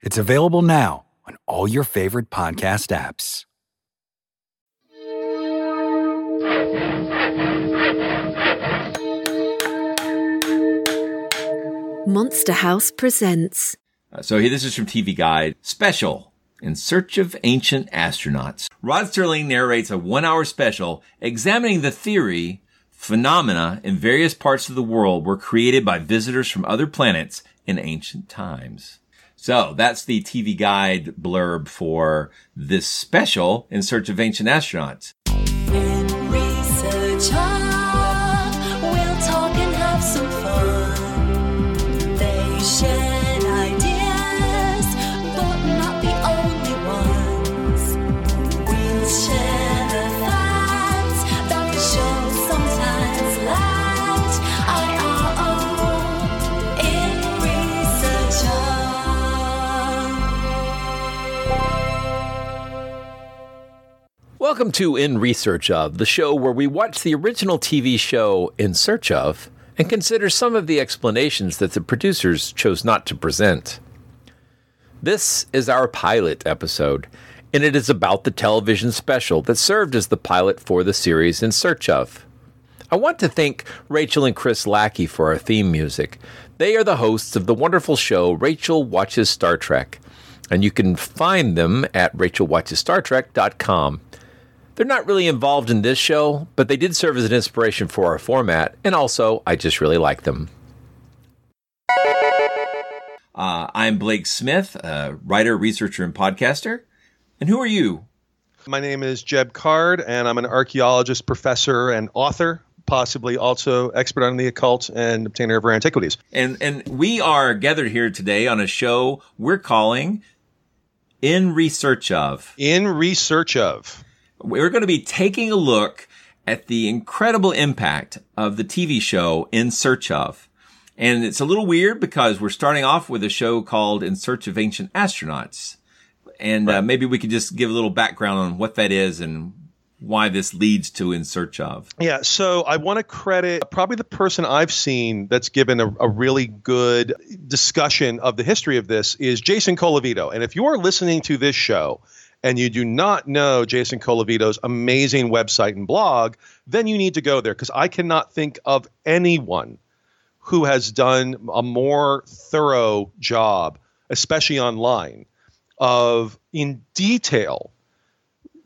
It's available now on all your favorite podcast apps. Monster House presents. Uh, so this is from TV Guide special. In Search of Ancient Astronauts. Rod Serling narrates a one hour special examining the theory phenomena in various parts of the world were created by visitors from other planets in ancient times. So that's the TV guide blurb for this special in search of ancient astronauts. Welcome to In Research of, the show where we watch the original TV show In Search of and consider some of the explanations that the producers chose not to present. This is our pilot episode, and it is about the television special that served as the pilot for the series In Search of. I want to thank Rachel and Chris Lackey for our theme music. They are the hosts of the wonderful show Rachel Watches Star Trek, and you can find them at rachelwatchesstartrek.com. They're not really involved in this show, but they did serve as an inspiration for our format, and also I just really like them. Uh, I'm Blake Smith, a writer, researcher, and podcaster. And who are you? My name is Jeb Card, and I'm an archaeologist, professor, and author, possibly also expert on the occult and obtainer of rare antiquities. And and we are gathered here today on a show we're calling In Research of. In Research of. We're going to be taking a look at the incredible impact of the TV show In Search of. And it's a little weird because we're starting off with a show called In Search of Ancient Astronauts. And uh, right. uh, maybe we could just give a little background on what that is and why this leads to In Search of. Yeah, so I want to credit probably the person I've seen that's given a, a, really good discussion of the history of this is Jason Colavito. And if you are listening to this show, and you do not know Jason Colavito's amazing website and blog, then you need to go there because I cannot think of anyone who has done a more thorough job, especially online, of in detail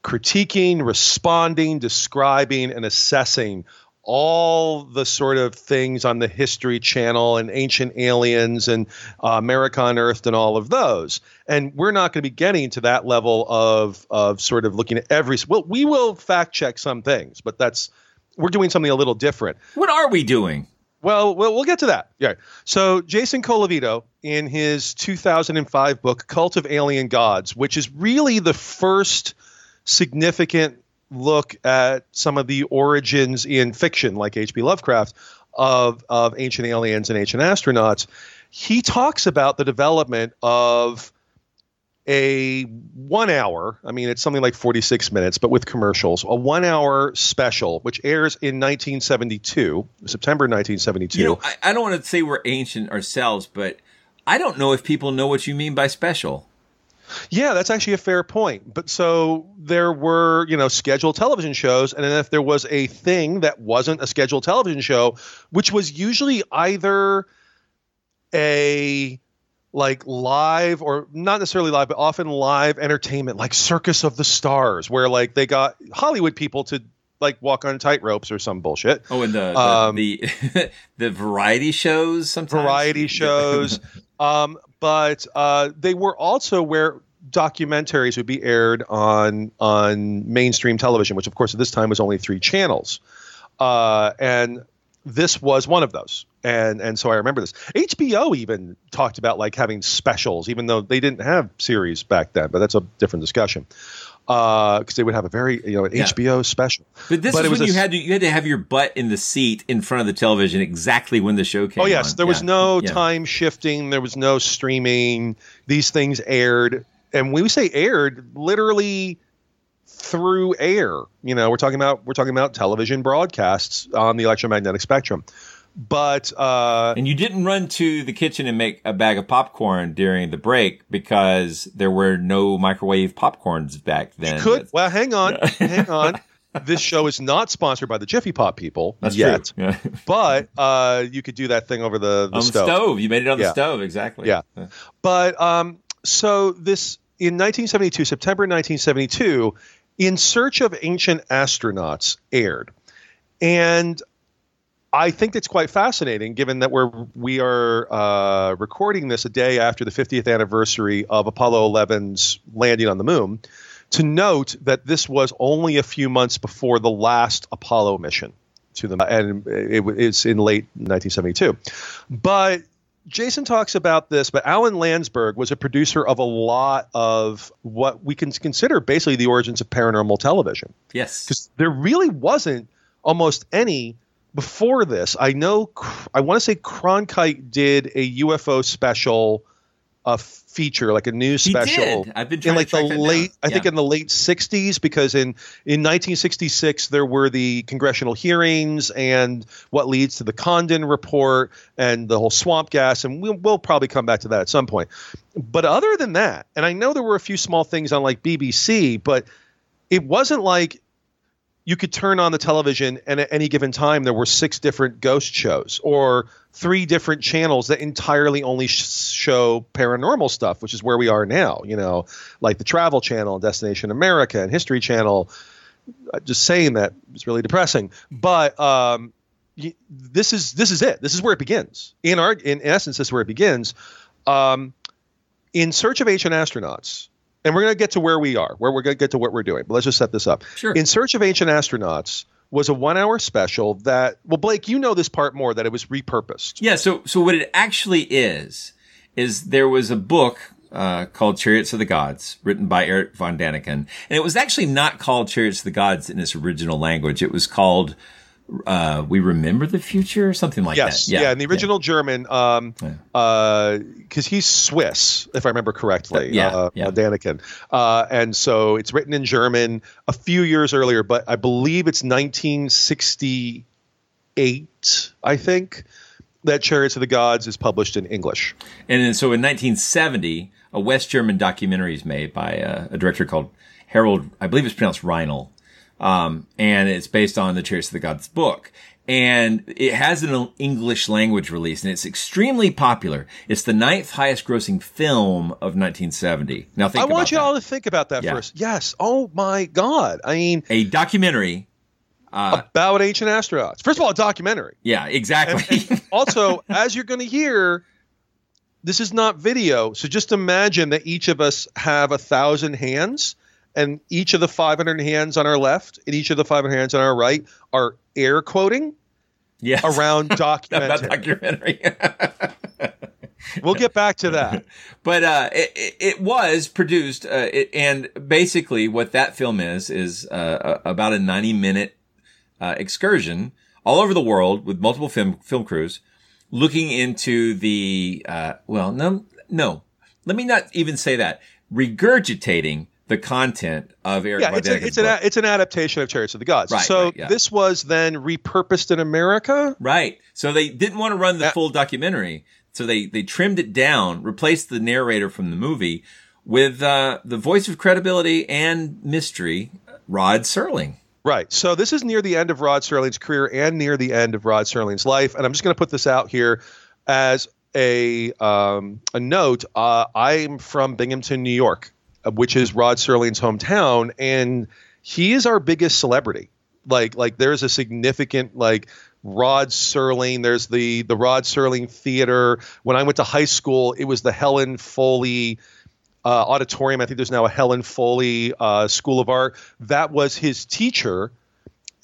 critiquing, responding, describing, and assessing all the sort of things on the History Channel and Ancient Aliens and uh, America Unearthed and all of those. And we're not going to be getting to that level of of sort of looking at every. Well, we will fact check some things, but that's we're doing something a little different. What are we doing? Well, we'll, we'll get to that. Yeah. So Jason Colavito, in his 2005 book Cult of Alien Gods, which is really the first significant look at some of the origins in fiction, like H.P. Lovecraft, of, of ancient aliens and ancient astronauts, he talks about the development of a one hour, I mean, it's something like 46 minutes, but with commercials, a one hour special, which airs in 1972, September 1972. You know, I, I don't want to say we're ancient ourselves, but I don't know if people know what you mean by special. Yeah, that's actually a fair point. But so there were, you know, scheduled television shows, and then if there was a thing that wasn't a scheduled television show, which was usually either a like live or not necessarily live, but often live entertainment, like Circus of the Stars, where like they got Hollywood people to like walk on tight ropes or some bullshit. Oh, and the the Um, the, the variety shows sometimes. variety shows. um, but uh, they were also where documentaries would be aired on on mainstream television, which of course at this time was only three channels, uh, and this was one of those. And and so I remember this. HBO even talked about like having specials, even though they didn't have series back then. But that's a different discussion. Uh, because they would have a very you know an Yeah. HBO special. But this But is when you had to you had to have your butt in the seat in front of the television exactly when the show came. Oh yes, on. there was no Yeah. time shifting. There was no streaming. These things aired, and when we say aired, literally through air. You know, we're talking about we're talking about television broadcasts on the electromagnetic spectrum. But uh, And you didn't run to the kitchen and make a bag of popcorn during the break because there were no microwave popcorns back then. could well hang on, hang on. This show is not sponsored by the Jiffy Pop people That's yet, true. Yeah. but uh, you could do that thing over the, the on stove. the stove. You made it on Yeah. the stove. Exactly. Yeah. But um, so this in 1972, September 1972, In Search of Ancient Astronauts aired, and I think it's quite fascinating, given that we're we are uh, recording this a day after the 50th anniversary of Apollo 11's landing on the moon. To note that this was only a few months before the last Apollo mission to the moon and it, it's in late 1972. But Jason talks about this, but Alan Landsberg was a producer of a lot of what we can consider basically the origins of paranormal television Yes. because there really wasn't almost any before this. I know, I want to say Cronkite did a UFO special, a feature like a news He special. did. I've been in like the track that down. late, I think in the late '60s, because in in 1966 there were the congressional hearings and what leads to the Condon report and the whole swamp gas, and we'll, we'll probably come back to that at some point. But other than that, and I know there were a few small things on like BBC, but it wasn't like you could turn on the television and at any given time. There were six different ghost shows or three different channels that entirely only sh- show paranormal stuff which is where we are now you know like the travel channel destination america and history channel. Just saying that is really depressing. But um this is this is it. This is where it begins. In our in essence this is where it begins. Um in search of ancient astronauts and we're going to get to where we are where we're going to get to what we're doing but let's just set this up Sure. in search of ancient astronauts was a one hour special that well blake you know this part more that it was repurposed Yeah. So, so what it actually is, is there was a book, uh, called Chariots of the Gods, written by Eric von Daniken. And it was actually not called Chariots of the Gods in its original language. It was called, uh, We Remember the Future or something like that. yes that. yeah, in the original german um because he's swiss if i remember correctly Yeah, uh, yeah. uh, Daniken. Uh, and so it's written in german a few years earlier but i believe it's 1968 i think that chariots of the gods is published in english And then, so in 1970, a West German documentary is made by uh, a director called Harold, I believe it's pronounced Reinl. Um, and it's based on the Chariots of the Gods book. And it has an English language release and it's extremely popular. It's the ninth highest grossing film of 1970. Now think i want you that. all to think about that Yeah. first yes oh my god i mean a documentary. about ancient astronauts first of all a documentary Yeah, exactly. also, as you're going to hear, this is not video. So just imagine that each of us have a thousand hands, and each of the 500 hands on our left and each of the 500 hands on our right are air quoting yes. around documentary. documentary. we'll get back to that. but uh, it, it- was produced, uh, it, and basically what that film is is uh, about a ninety-minute uh, excursion all over the world with multiple film film crews, looking into the uh, well, no, no, let me not even say that. regurgitating the content of Eric yeah, it's, a, it's an book. it's an adaptation of Chariots of the Gods. Right, so right, yeah. this was then repurposed in America. Right. So they didn't want to run the Yeah. full documentary. So they, they trimmed it down, replaced the narrator from the movie with uh, the voice of credibility and mystery, Rod Serling. Right. So this is near the end of Rod Serling's career and near the end of Rod Serling's life. And I'm just going to put this out here as a um, a note. Uh, I'm from Binghamton, New York, uh, which is Rod Serling's hometown, and he is our biggest celebrity. Like like there's a significant like Rod Serling. There's the the Rod Serling Theater. When I went to high school, it was the Helen Foley uh, auditorium. I think there's now a Helen Foley uh, School of Art. That was his teacher,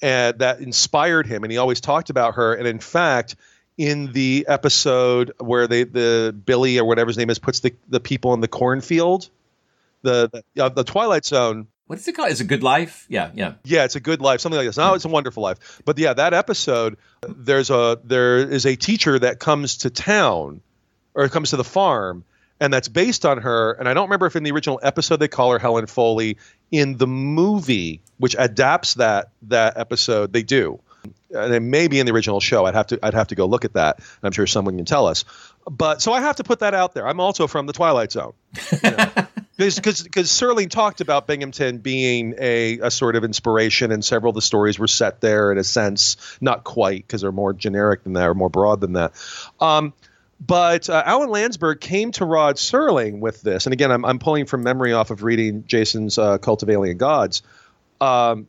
and that inspired him, and he always talked about her. And in fact, in the episode where they the Billy or whatever his name is puts the the people in the cornfield, the the, uh, the Twilight Zone. What is it called? Is it Good Life? Yeah, yeah. Yeah, it's a good life, something like this. No, it's a wonderful life. But yeah, that episode, there's a there is a teacher that comes to town, or comes to the farm, and that's based on her. And I don't remember if in the original episode they call her Helen Foley. In the movie, which adapts that that episode, they do. And it may be in the original show. I'd have to I'd have to go look at that. I'm sure someone can tell us. But so I have to put that out there. I'm also from the Twilight Zone because because Serling talked about Binghamton being a, a sort of inspiration, and several of the stories were set there in a sense, not quite because they're more generic than that or more broad than that. Um, but uh, Alan Landsberg came to Rod Serling with this, and again, I'm, I'm pulling from memory off of reading Jason's uh, Cult of Alien Gods, um,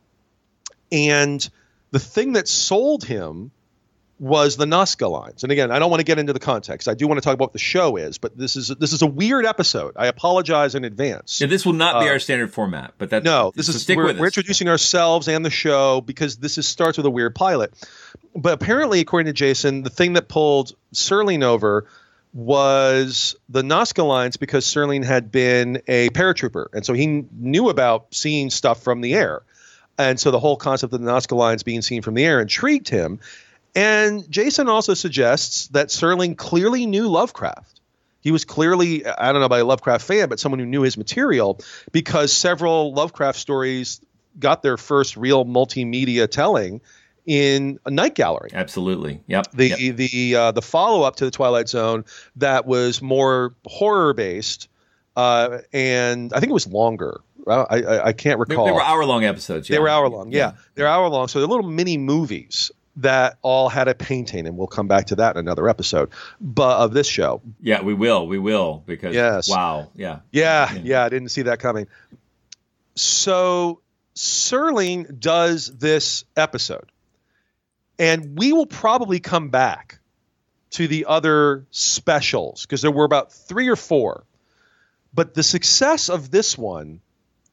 and the thing that sold him was the Nazca lines. And again, I don't want to get into the context. I do want to talk about what the show is, but this is this is a weird episode. I apologize in advance. Yeah, this will not be Uh, our standard format, but that No, this so is stick we're, we're introducing ourselves and the show because this is starts with a weird pilot. But apparently, according to Jason, the thing that pulled Serling over was the Nazca lines because Serling had been a paratrooper, and so he knew about seeing stuff from the air, and so the whole concept of the Nazca lines being seen from the air intrigued him. And Jason also suggests that Serling clearly knew Lovecraft. He was clearly, I don't know about a Lovecraft fan, but someone who knew his material because several Lovecraft stories got their first real multimedia telling in a night gallery. Absolutely. Yep. The yep. the uh, the follow up to the Twilight Zone that was more horror based, uh, and I think it was longer. I, I, I can't recall. they were hour long episodes. They were hour long. Yeah. They're hour long. So they're little mini movies that all had a painting, and we'll come back to that in another episode but of this show. Yeah, we will. We will because Yes. wow. Yeah. Yeah, Yeah. yeah, I didn't see that coming. So Serling does this episode, and we will probably come back to the other specials because there were about three or four. But the success of this one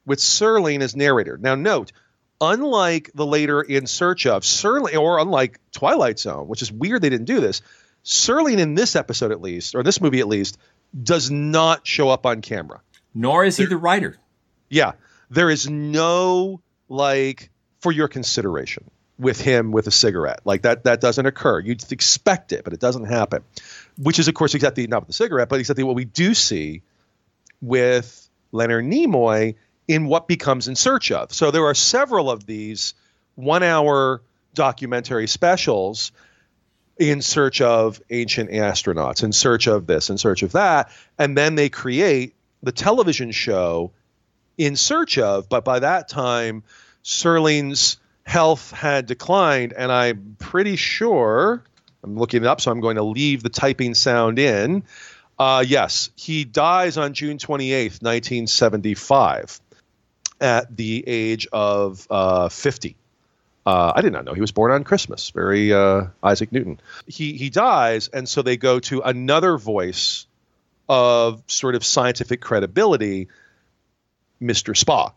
with Serling as narrator. Now, note, unlike the later In Search of Serling, or unlike Twilight Zone, which is weird they didn't do this, Serling in this episode at least, or this movie at least, does not show up on camera. Nor is he the writer. Yeah, there is no like for your consideration with him with a cigarette. Like that that doesn't occur. You'd expect it, but it doesn't happen. Which is of course exactly not with the cigarette, but exactly what we do see with Leonard Nimoy in what becomes in search of. So there are several of these one hour documentary specials in search of ancient astronauts, in search of this, in search of that. And then they create the television show in search of, but by that time, Serling's health had declined, and I'm pretty sure I'm looking it up, so I'm going to leave the typing sound in. Uh, yes, he dies on June 28th, 1975, at the age of uh, 50. Uh, I did not know he was born on Christmas. Very uh, Isaac Newton. He he dies, and so they go to another voice of sort of scientific credibility, Mr. Spock,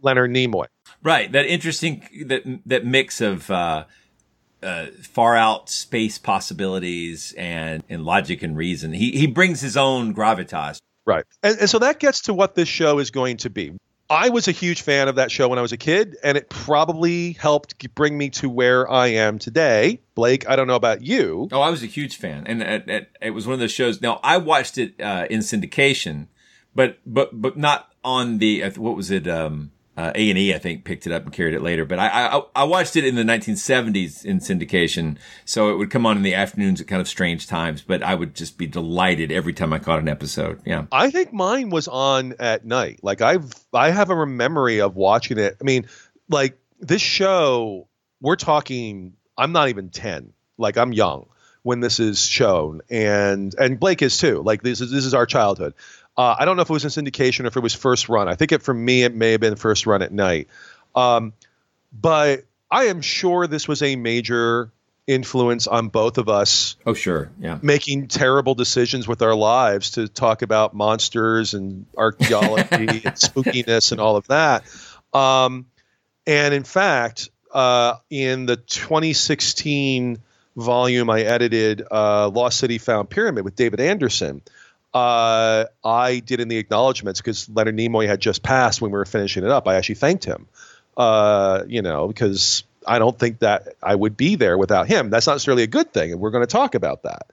Leonard Nimoy. Right. That interesting that that mix of uh, uh, far out space possibilities and, and logic and reason. He he brings his own gravitas. Right. And, and so that gets to what this show is going to be. I was a huge fan of that show when I was a kid, and it probably helped bring me to where I am today. Blake, I don't know about you. Oh, I was a huge fan, and it, it, was one of those shows. Now I watched it uh, in syndication, but but but not on the uh, what was it? Um, uh, A and E, I think, picked it up and carried it later. But I, I I watched it in the 1970s in syndication, so it would come on in the afternoons at kind of strange times. But I would just be delighted every time I caught an episode. Yeah, I think mine was on at night. Like I've I have a memory of watching it. I mean, like this show, we're talking. I'm not even ten. Like I'm young when this is shown, and and Blake is too. Like this is this is our childhood. Uh, I don't know if it was in syndication or if it was first run. I think it for me it may have been first run at night. Um, but I am sure this was a major influence on both of us. Oh, sure. Yeah. Making terrible decisions with our lives to talk about monsters and archaeology and spookiness and all of that. Um, and in fact, uh, in the 2016 volume I edited, uh, Lost City Found Pyramid with David Anderson, uh, I did in the acknowledgments because Leonard Nimoy had just passed when we were finishing it up. I actually thanked him, uh, you know, because I don't think that I would be there without him. That's not necessarily a good thing, and we're going to talk about that.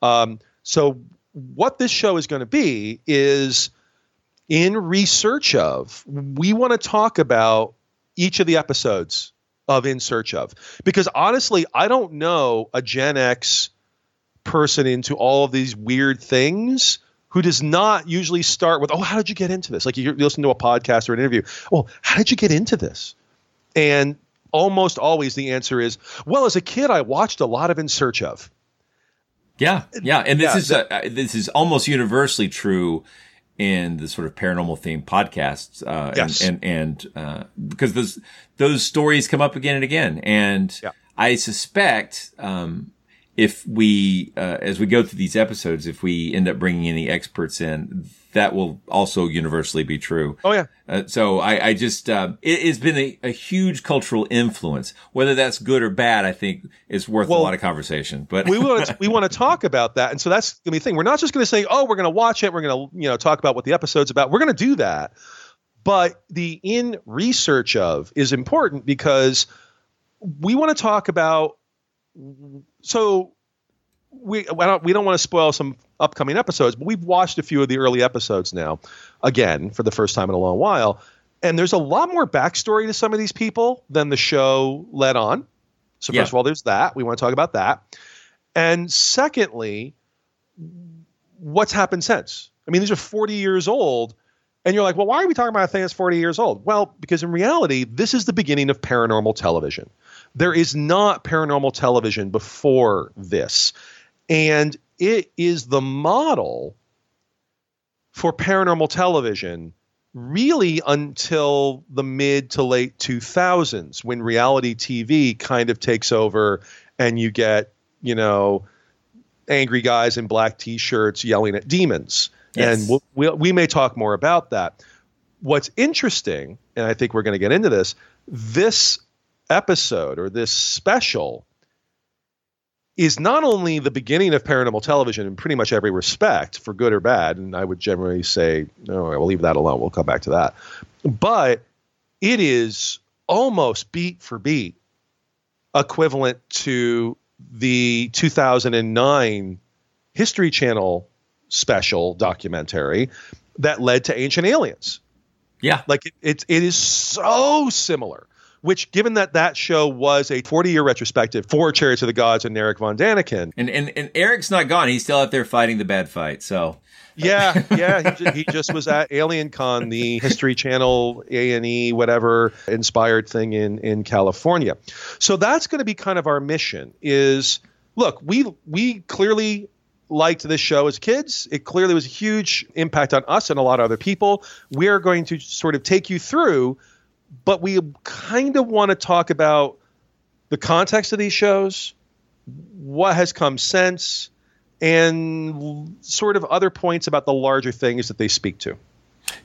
Um, so, what this show is going to be is in research of, we want to talk about each of the episodes of In Search of, because honestly, I don't know a Gen X person into all of these weird things who does not usually start with, "Oh, how did you get into this?" Like you listen to a podcast or an interview. "Well, how did you get into this?" And almost always the answer is, "Well, as a kid, I watched a lot of In Search of." Yeah, yeah, and this Yeah, is so- uh, this is almost universally true in the sort of paranormal themed podcasts, uh, Yes. and and, and uh, because those those stories come up again and again, and Yeah. I suspect um, if we uh, as we go through these episodes, if we end up bringing any experts in, that will also universally be true. Oh yeah, Uh, so I, I just, uh, it, has been a, a huge cultural influence. Whether that's good or bad, I think is worth Well, a lot of conversation. But we want to, we want to talk about that, and so that's gonna be the thing. We're not just going to say, "Oh, we're going to watch it." We're going to you know talk about what the episode's about. We're going to do that, but the in research of is important because we want to talk about. So we don't, we don't want to spoil some upcoming episodes, but we've watched a few of the early episodes now, again for the first time in a long while, and there's a lot more backstory to some of these people than the show led on. So Yeah. first of all, there's that. We want to talk about that. And secondly, what's happened since? I mean, these are 40 years old. And you're like, well, why are we talking about a thing that's 40 years old? Well, because in reality, this is the beginning of paranormal television. There is not paranormal television before this. And it is the model for paranormal television really until the mid to late 2000s when reality TV kind of takes over and you get, you know, angry guys in black t-shirts yelling at demons. Yes. And we'll, we'll, we may talk more about that. What's interesting, and I think we're going to get into this, this episode or this special is not only the beginning of paranormal television in pretty much every respect, for good or bad, and I would generally say, no, we'll leave that alone. We'll come back to that. But it is almost beat for beat equivalent to the 2009 History Channel special documentary that led to Ancient Aliens. yeah, Like it, it, it is so similar. Which, given that that show was a 40 year retrospective for Chariots of the Gods and Eric Von Daniken, and, and and Eric's not gone. He's still out there fighting the bad fight. So yeah, yeah, he, ju- he just was at Alien Con, the History Channel A and E whatever inspired thing in in California. So that's going to be kind of our mission. Is look, we we clearly liked this show as kids. It clearly was a huge impact on us and a lot of other people. We are going to sort of take you through, but we kind of want to talk about the context of these shows, what has come since, and sort of other points about the larger things that they speak to.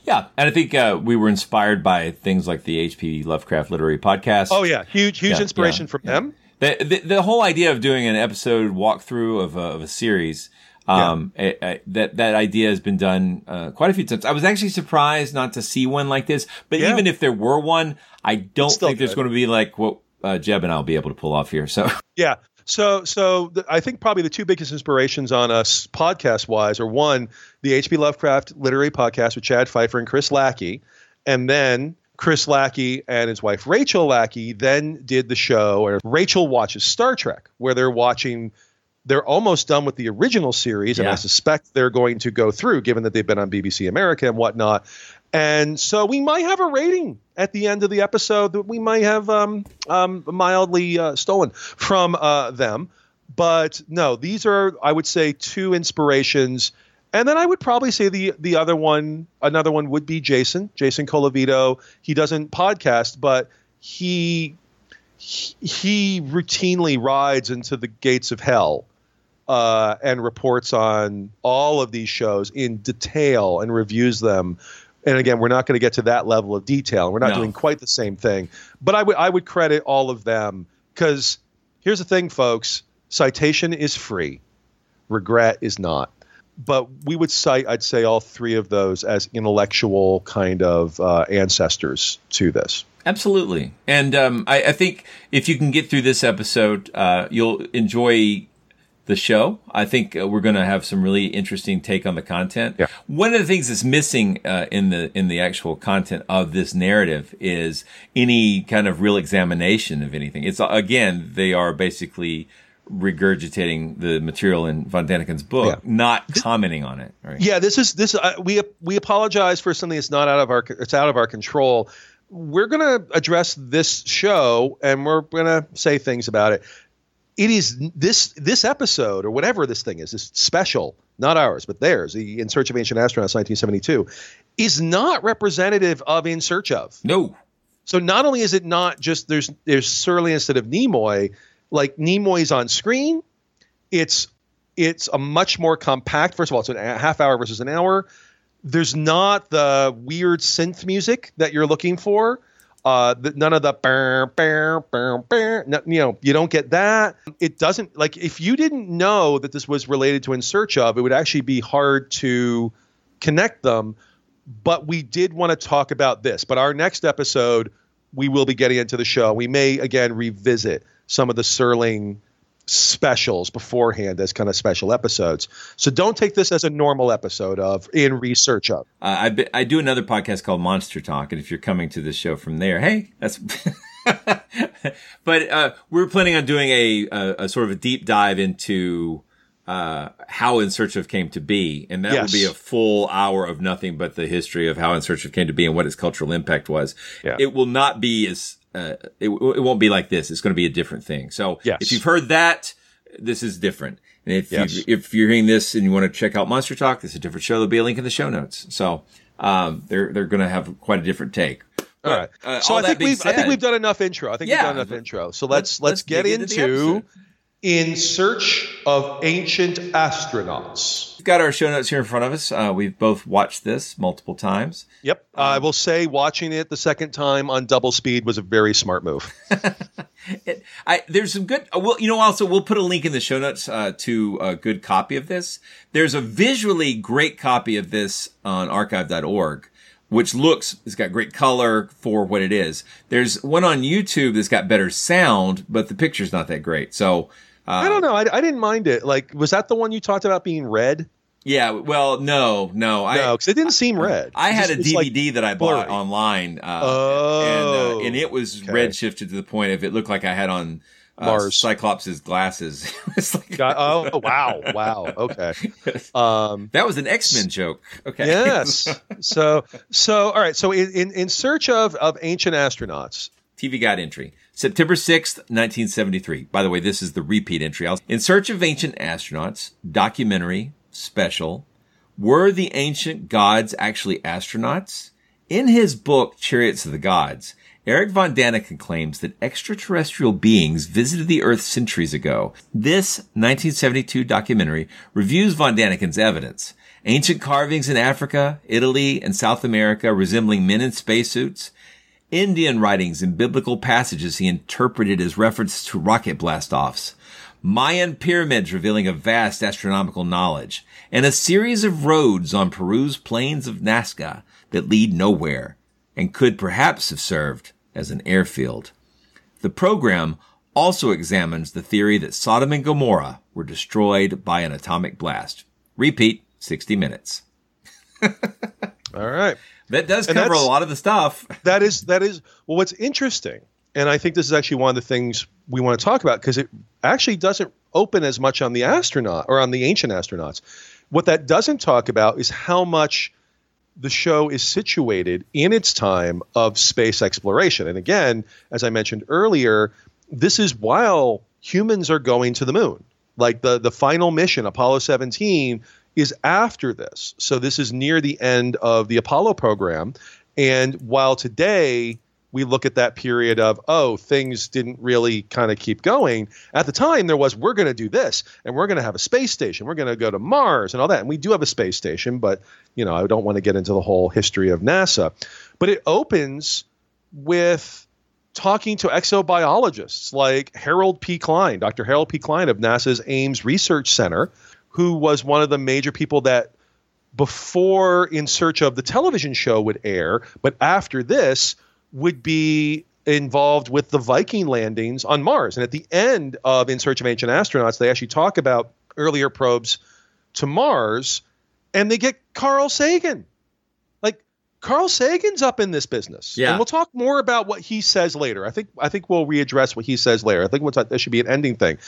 yeah, and I think uh, we were inspired by things like the H.P. Lovecraft Literary Podcast. Oh yeah, huge huge Yeah, inspiration yeah, from yeah. them. the, the the whole idea of doing an episode walkthrough of a, of a series. Um, I- I- that that idea has been done uh, quite a few times. I was actually surprised not to see one like this. But Yeah. even if there were one, I don't think there's going to be like what uh, Jeb and I'll be able to pull off here. So Yeah. So, so the, I think probably the two biggest inspirations on us podcast wise are one, the H.P. Lovecraft Literary Podcast with Chad Fifer and Chris Lackey, and then Chris Lackey and his wife Rachel Lackey then did the show, or Rachel watches Star Trek, where they're watching. They're almost done with the original series, and Yeah. I suspect they're going to go through, given that they've been on BBC America and whatnot. And so we might have a rating at the end of the episode that we might have um, um, mildly uh, stolen from uh, them. But no, these are, I would say, two inspirations. And then I would probably say the the other one, another one would be Jason, Jason Colavito. He doesn't podcast, but he, he routinely rides into the gates of hell uh, and reports on all of these shows in detail and reviews them. And again, we're not going to get to that level of detail. We're not No. doing quite the same thing. But I would I would credit all of them because here's the thing, folks: citation is free, regret is not. But we would cite, I'd say, all three of those as intellectual kind of uh, ancestors to this. Absolutely. And um, I, I think if you can get through this episode, uh, you'll enjoy the show. I think uh, we're going to have some really interesting take on the content. Yeah. One of the things that's missing uh, in the in the actual content of this narrative is any kind of real examination of anything. It's uh, again, they are basically regurgitating the material in Von Daniken's book, Yeah. not commenting on it. Right? Yeah, this is this. Uh, we we apologize for something that's not out of our it's out of our control. We're going to address this show and we're going to say things about it. It is this this episode or whatever this thing is, this special, not ours but theirs, the In Search of Ancient Astronauts, 1972, is not representative of In Search of. No. So not only is it not just there's there's Serling instead of Nimoy, like Nimoy's on screen, it's it's a much more compact. First of all, it's a half hour versus an hour. There's not the weird synth music that you're looking for. Uh, none of the burr, burr, burr, burr, you know, you don't get that. It doesn't like if you didn't know that this was related to In Search of, it would actually be hard to connect them. But we did want to talk about this. But our next episode, we will be getting into the show. We may again revisit some of the Serling specials beforehand as kind of special episodes. So don't take this as a normal episode of in research of. Uh, I, be- I do another podcast called Monster Talk, and if you're coming to this show from there, hey, that's. but uh, we're planning on doing a, a, a sort of a deep dive into uh, how In Search of came to be, and that Yes. will be a full hour of nothing but the history of how In Search of came to be and what its cultural impact was. Yeah. It will not be as uh, it, it won't be like this. It's going to be a different thing. So Yes. if you've heard that, this is different. And if Yes. you if you're hearing this and you want to check out Monster Talk, this is a different show. There'll be a link in the show notes. So um, they're they're going to have quite a different take. All right. Uh, so all I think we've I think we've done enough intro. I think Yeah. we've done enough intro. So let's Let's- let's, get into. In search of ancient astronauts. We've got our show notes here in front of us. Uh, we've both watched this multiple times. Yep. Um, I will say watching it the second time on double speed was a very smart move. It, I, there's some good. uh, Well, you know, also we'll put a link in the show notes uh, to a good copy of this. There's a visually great copy of this on archive.org, which looks it's got great color for what it is. There's one on YouTube that's got better sound, but the picture's not that great. So. Uh, I don't know. I, I didn't mind it. Like, was that the one you talked about being red? Yeah, well, no, no. I, No, because it didn't seem red. I had just- a it's like DVD that I bought blurry. online, uh, Oh, and, uh, and it was okay. red shifted to the point of it looked like I had on uh, Mars. Cyclops' glasses. Like- Got- oh wow, wow. Okay. Um, that was an X Men joke. Okay. yes. So so all right. So in, in in search of of ancient astronauts. TV Guide entry. September 6th, 1973. By the way, this is the repeat entry. In Search of Ancient Astronauts, documentary, special. Were the ancient gods actually astronauts? In his book, Chariots of the Gods, Eric von Daniken claims that extraterrestrial beings visited the Earth centuries ago. This 1972 documentary reviews von Daniken's evidence. Ancient carvings in Africa, Italy, and South America resembling men in spacesuits, Indian writings and biblical passages he interpreted as references to rocket blast-offs, Mayan pyramids revealing a vast astronomical knowledge, and a series of roads on Peru's plains of Nazca that lead nowhere and could perhaps have served as an airfield. The program also examines the theory that Sodom and Gomorrah were destroyed by an atomic blast. Repeat 60 minutes. All right. That does cover a lot of the stuff. that is that is well what's interesting and i think this is actually one of the things we want to talk about because it actually doesn't open as much on the astronaut or on the ancient astronauts. What that doesn't talk about is how much the show is situated in its time of space exploration. And again as i mentioned earlier this is while humans are going to the moon. Like the the final mission apollo 17 is after this so this is near the end of the apollo program and while today we look at that period of, oh, things didn't really kind of keep going, at the time there was, we're going to do this and we're going to have a space station. We're going to go to Mars and all that. And we do have a space station, but, you know, I don't want to get into the whole history of NASA. But it opens with talking to exobiologists like Harold P. Klein, Dr. Harold P. Klein of NASA's Ames Research Center, who was one of the major people that before In Search of the television show would air, but after this would be involved with the Viking landings on Mars. And at the end of In Search of Ancient Astronauts, they actually talk about earlier probes to Mars, and they get Carl Sagan. Like Carl Sagan's up in this business. Yeah. And we'll talk more about what he says later. I think I think we'll readdress what he says later. I think what's that should be an ending thing.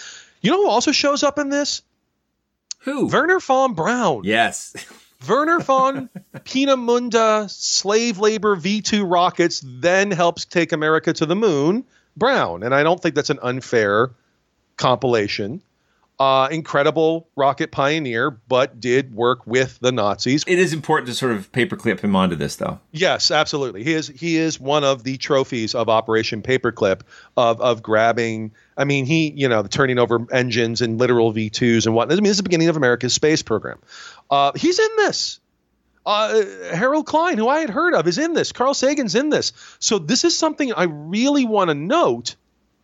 You know who also shows up in this? Who? Wernher von Braun. yes. Werner von Peenemünde slave labor V2 rockets then helps take America to the moon. Brown, and I don't think that's an unfair compilation. Uh, incredible rocket pioneer, but did work with the Nazis. It is important to sort of paperclip him onto this, though. Yes, absolutely. He is he is one of the trophies of Operation Paperclip of of grabbing. I mean, he you know turning over engines and literal V twos and whatnot. I mean, this is the beginning of America's space program. Uh, he's in this. Uh, Harold Klein, who I had heard of, is in this. Carl Sagan's in this. So this is something I really want to note.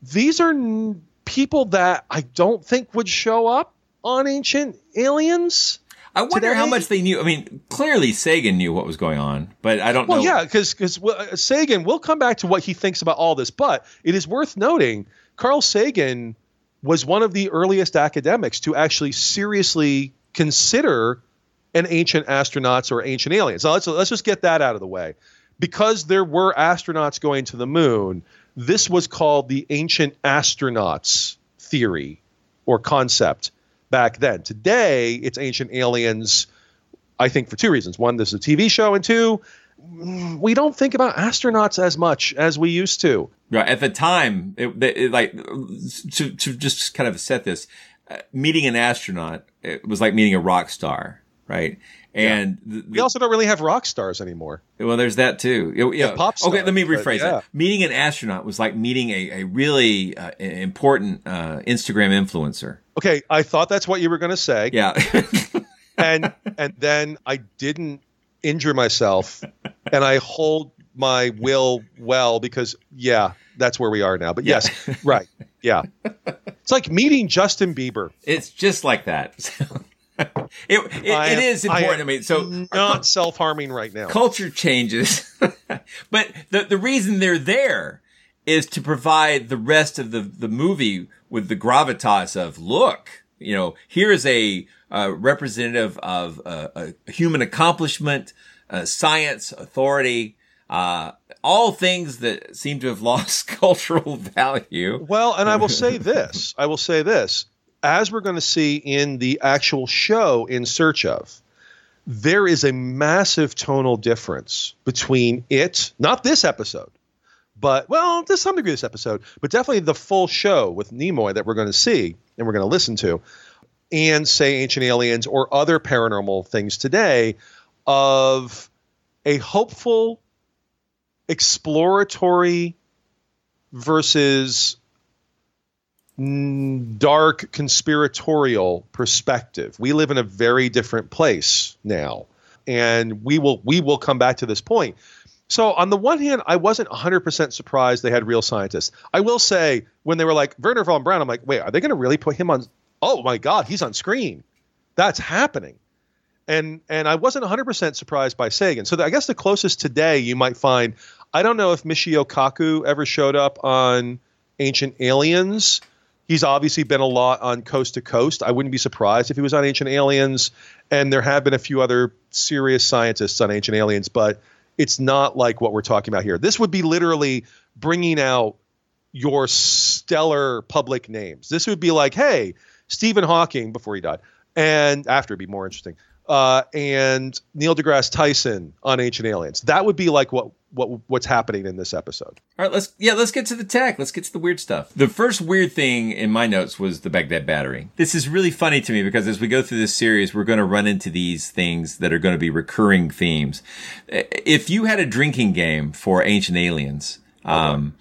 These are n- people that I don't think would show up on Ancient Aliens. I wonder Today- how much they knew. I mean, clearly Sagan knew what was going on, but I don't Well, know. yeah, because because uh, Sagan. We'll come back to what he thinks about all this, but it is worth noting Carl Sagan was one of the earliest academics to actually seriously consider an ancient astronauts or ancient aliens. Now let's let's just get that out of the way. Because there were astronauts going to the moon, this was called the ancient astronauts theory or concept back then. Today, it's ancient aliens I think for two reasons. One, this is a TV show, and two, we don't think about astronauts as much as we used to. Right. At the time, it, it, like to to just kind of set this, uh, meeting an astronaut it was like meeting a rock star, right? And the, We also don't really have rock stars anymore. well, there's that too. It- yeah. pop okay, let me rephrase yeah. that. Meeting an astronaut was like meeting a, a really uh, important uh, Instagram influencer. Okay, I thought that's what you were going to say, Yeah. and and then I didn't injure myself, and I hold my will well because yeah, that's where we are now. But yes, right, yeah, it's like meeting Justin Bieber. it's just like that. it it, am- is I important. I, mean, so not self harming right now. culture changes, but the the reason they're there is to provide the rest of the the movie with the gravitas of look. You know, here's a uh, representative of uh, a human accomplishment, uh, science, authority, uh, all things that seem to have lost cultural value. Well, and I will say this. I will say this. As we're going to see in the actual show in search of, there is a massive tonal difference between it, not this episode, but well, to some degree this episode, but definitely the full show with Nimoy that we're going to see and we're going to listen to, and say Ancient Aliens or other paranormal things today, of a hopeful, exploratory versus Mm, dark conspiratorial perspective. We live in a very different place now, and we will we will come back to this point. So on the one hand, I wasn't 100% surprised they had real scientists. I will say when they were like Wernher von Braun, I'm like, wait, are they going to really put him on? Oh my God, he's on screen. That's happening. And and I wasn't 100% surprised by Sagan. So I guess the closest today you might find, I don't know if Michio Kaku ever showed up on Ancient Aliens. He's obviously been a lot on Coast to Coast. I wouldn't be surprised if he was on Ancient Aliens. And there have been a few other serious scientists on Ancient Aliens, but it's not like what we're talking about here. This would be literally bringing out your stellar public names. This would be like, hey, Stephen Hawking before he died, and after it'd be more interesting. Uh, and Neil deGrasse Tyson on Ancient Aliens. That would be like what what what's happening in this episode. All right, let's yeah, let's get to the tech. Let's get to the weird stuff. The first weird thing in my notes was the Baghdad battery. This is really funny to me because as we go through this series, we're going to run into these things that are going to be recurring themes. If you had a drinking game for Ancient Aliens, um,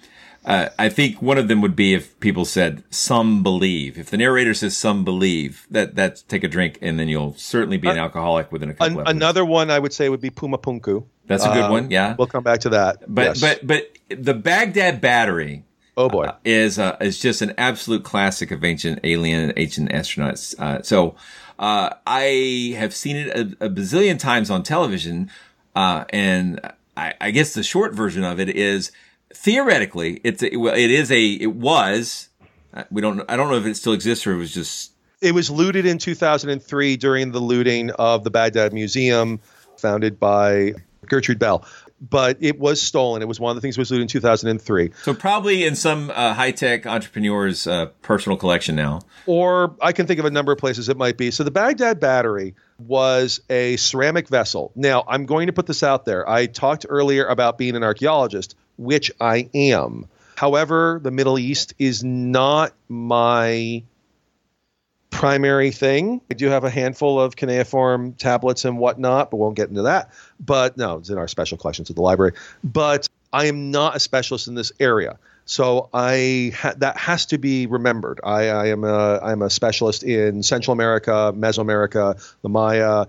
uh, I think one of them would be if people said "some believe." If the narrator says "some believe," that that's take a drink, and then you'll certainly be an alcoholic within a couple. An, another one I would say would be Puma Punku. That's a good um, one. Yeah, we'll come back to that. But yes. but but the Baghdad Battery. Oh boy, uh, is uh, is just an absolute classic of ancient alien, and ancient astronauts. Uh, so uh, I have seen it a, a bazillion times on television, uh, and I, I guess the short version of it is theoretically, it's a, it is a it was. Uh, we don't. I don't know if it still exists or it was just. It was looted in 2003 during the looting of the Baghdad Museum, founded by Gertrude Bell. But it was stolen. It was one of the things that was looted in 2003. So probably in some uh, high tech entrepreneur's uh, personal collection now. Or I can think of a number of places it might be. So the Baghdad Battery was a ceramic vessel. Now I'm going to put this out there. I talked earlier about being an archaeologist which I am. However, the Middle East is not my primary thing. I do have a handful of cuneiform tablets and whatnot, but won't get into that. But no, it's in our special collections at the library. But I am not a specialist in this area. So I ha- that has to be remembered. I, I am a I'm a specialist in Central America, Mesoamerica, the Maya,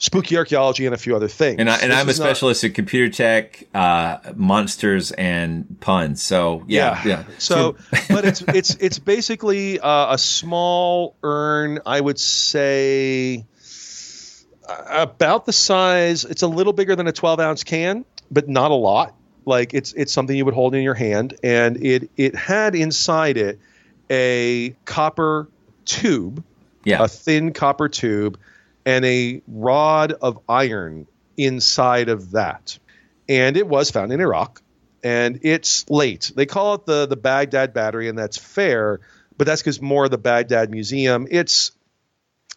spooky archaeology and a few other things. And, I, and I'm a specialist not, in computer tech, uh, monsters, and puns. So yeah, yeah. yeah. So, but it's it's it's basically uh, a small urn. I would say about the size. It's a little bigger than a 12 ounce can, but not a lot. Like it's it's something you would hold in your hand, and it it had inside it a copper tube, yeah, a thin copper tube and a rod of iron inside of that. And it was found in Iraq. And it's late. They call it the, the Baghdad battery, and that's fair, but that's because more of the Baghdad Museum. It's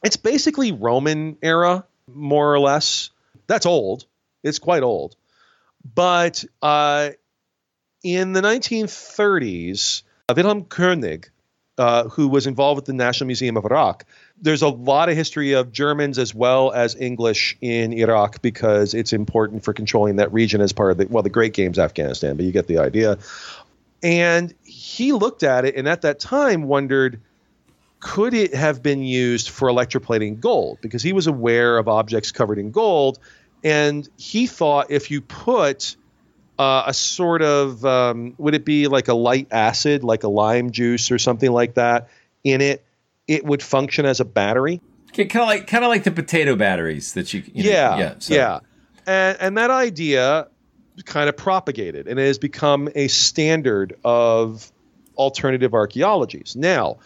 it's basically Roman era, more or less. That's old. It's quite old. But uh, in the 1930s, Wilhelm Koenig, uh, who was involved with the National Museum of Iraq, there's a lot of history of Germans as well as English in Iraq because it's important for controlling that region as part of the well the Great Games Afghanistan, but you get the idea. And he looked at it and at that time wondered could it have been used for electroplating gold because he was aware of objects covered in gold and he thought if you put uh, a sort of um, would it be like a light acid like a lime juice or something like that in it it would function as a battery. kind of like kind of like the potato batteries that you, you yeah know, yeah so. yeah, and and that idea kind of propagated and it has become a standard of alternative archaeologies. Now,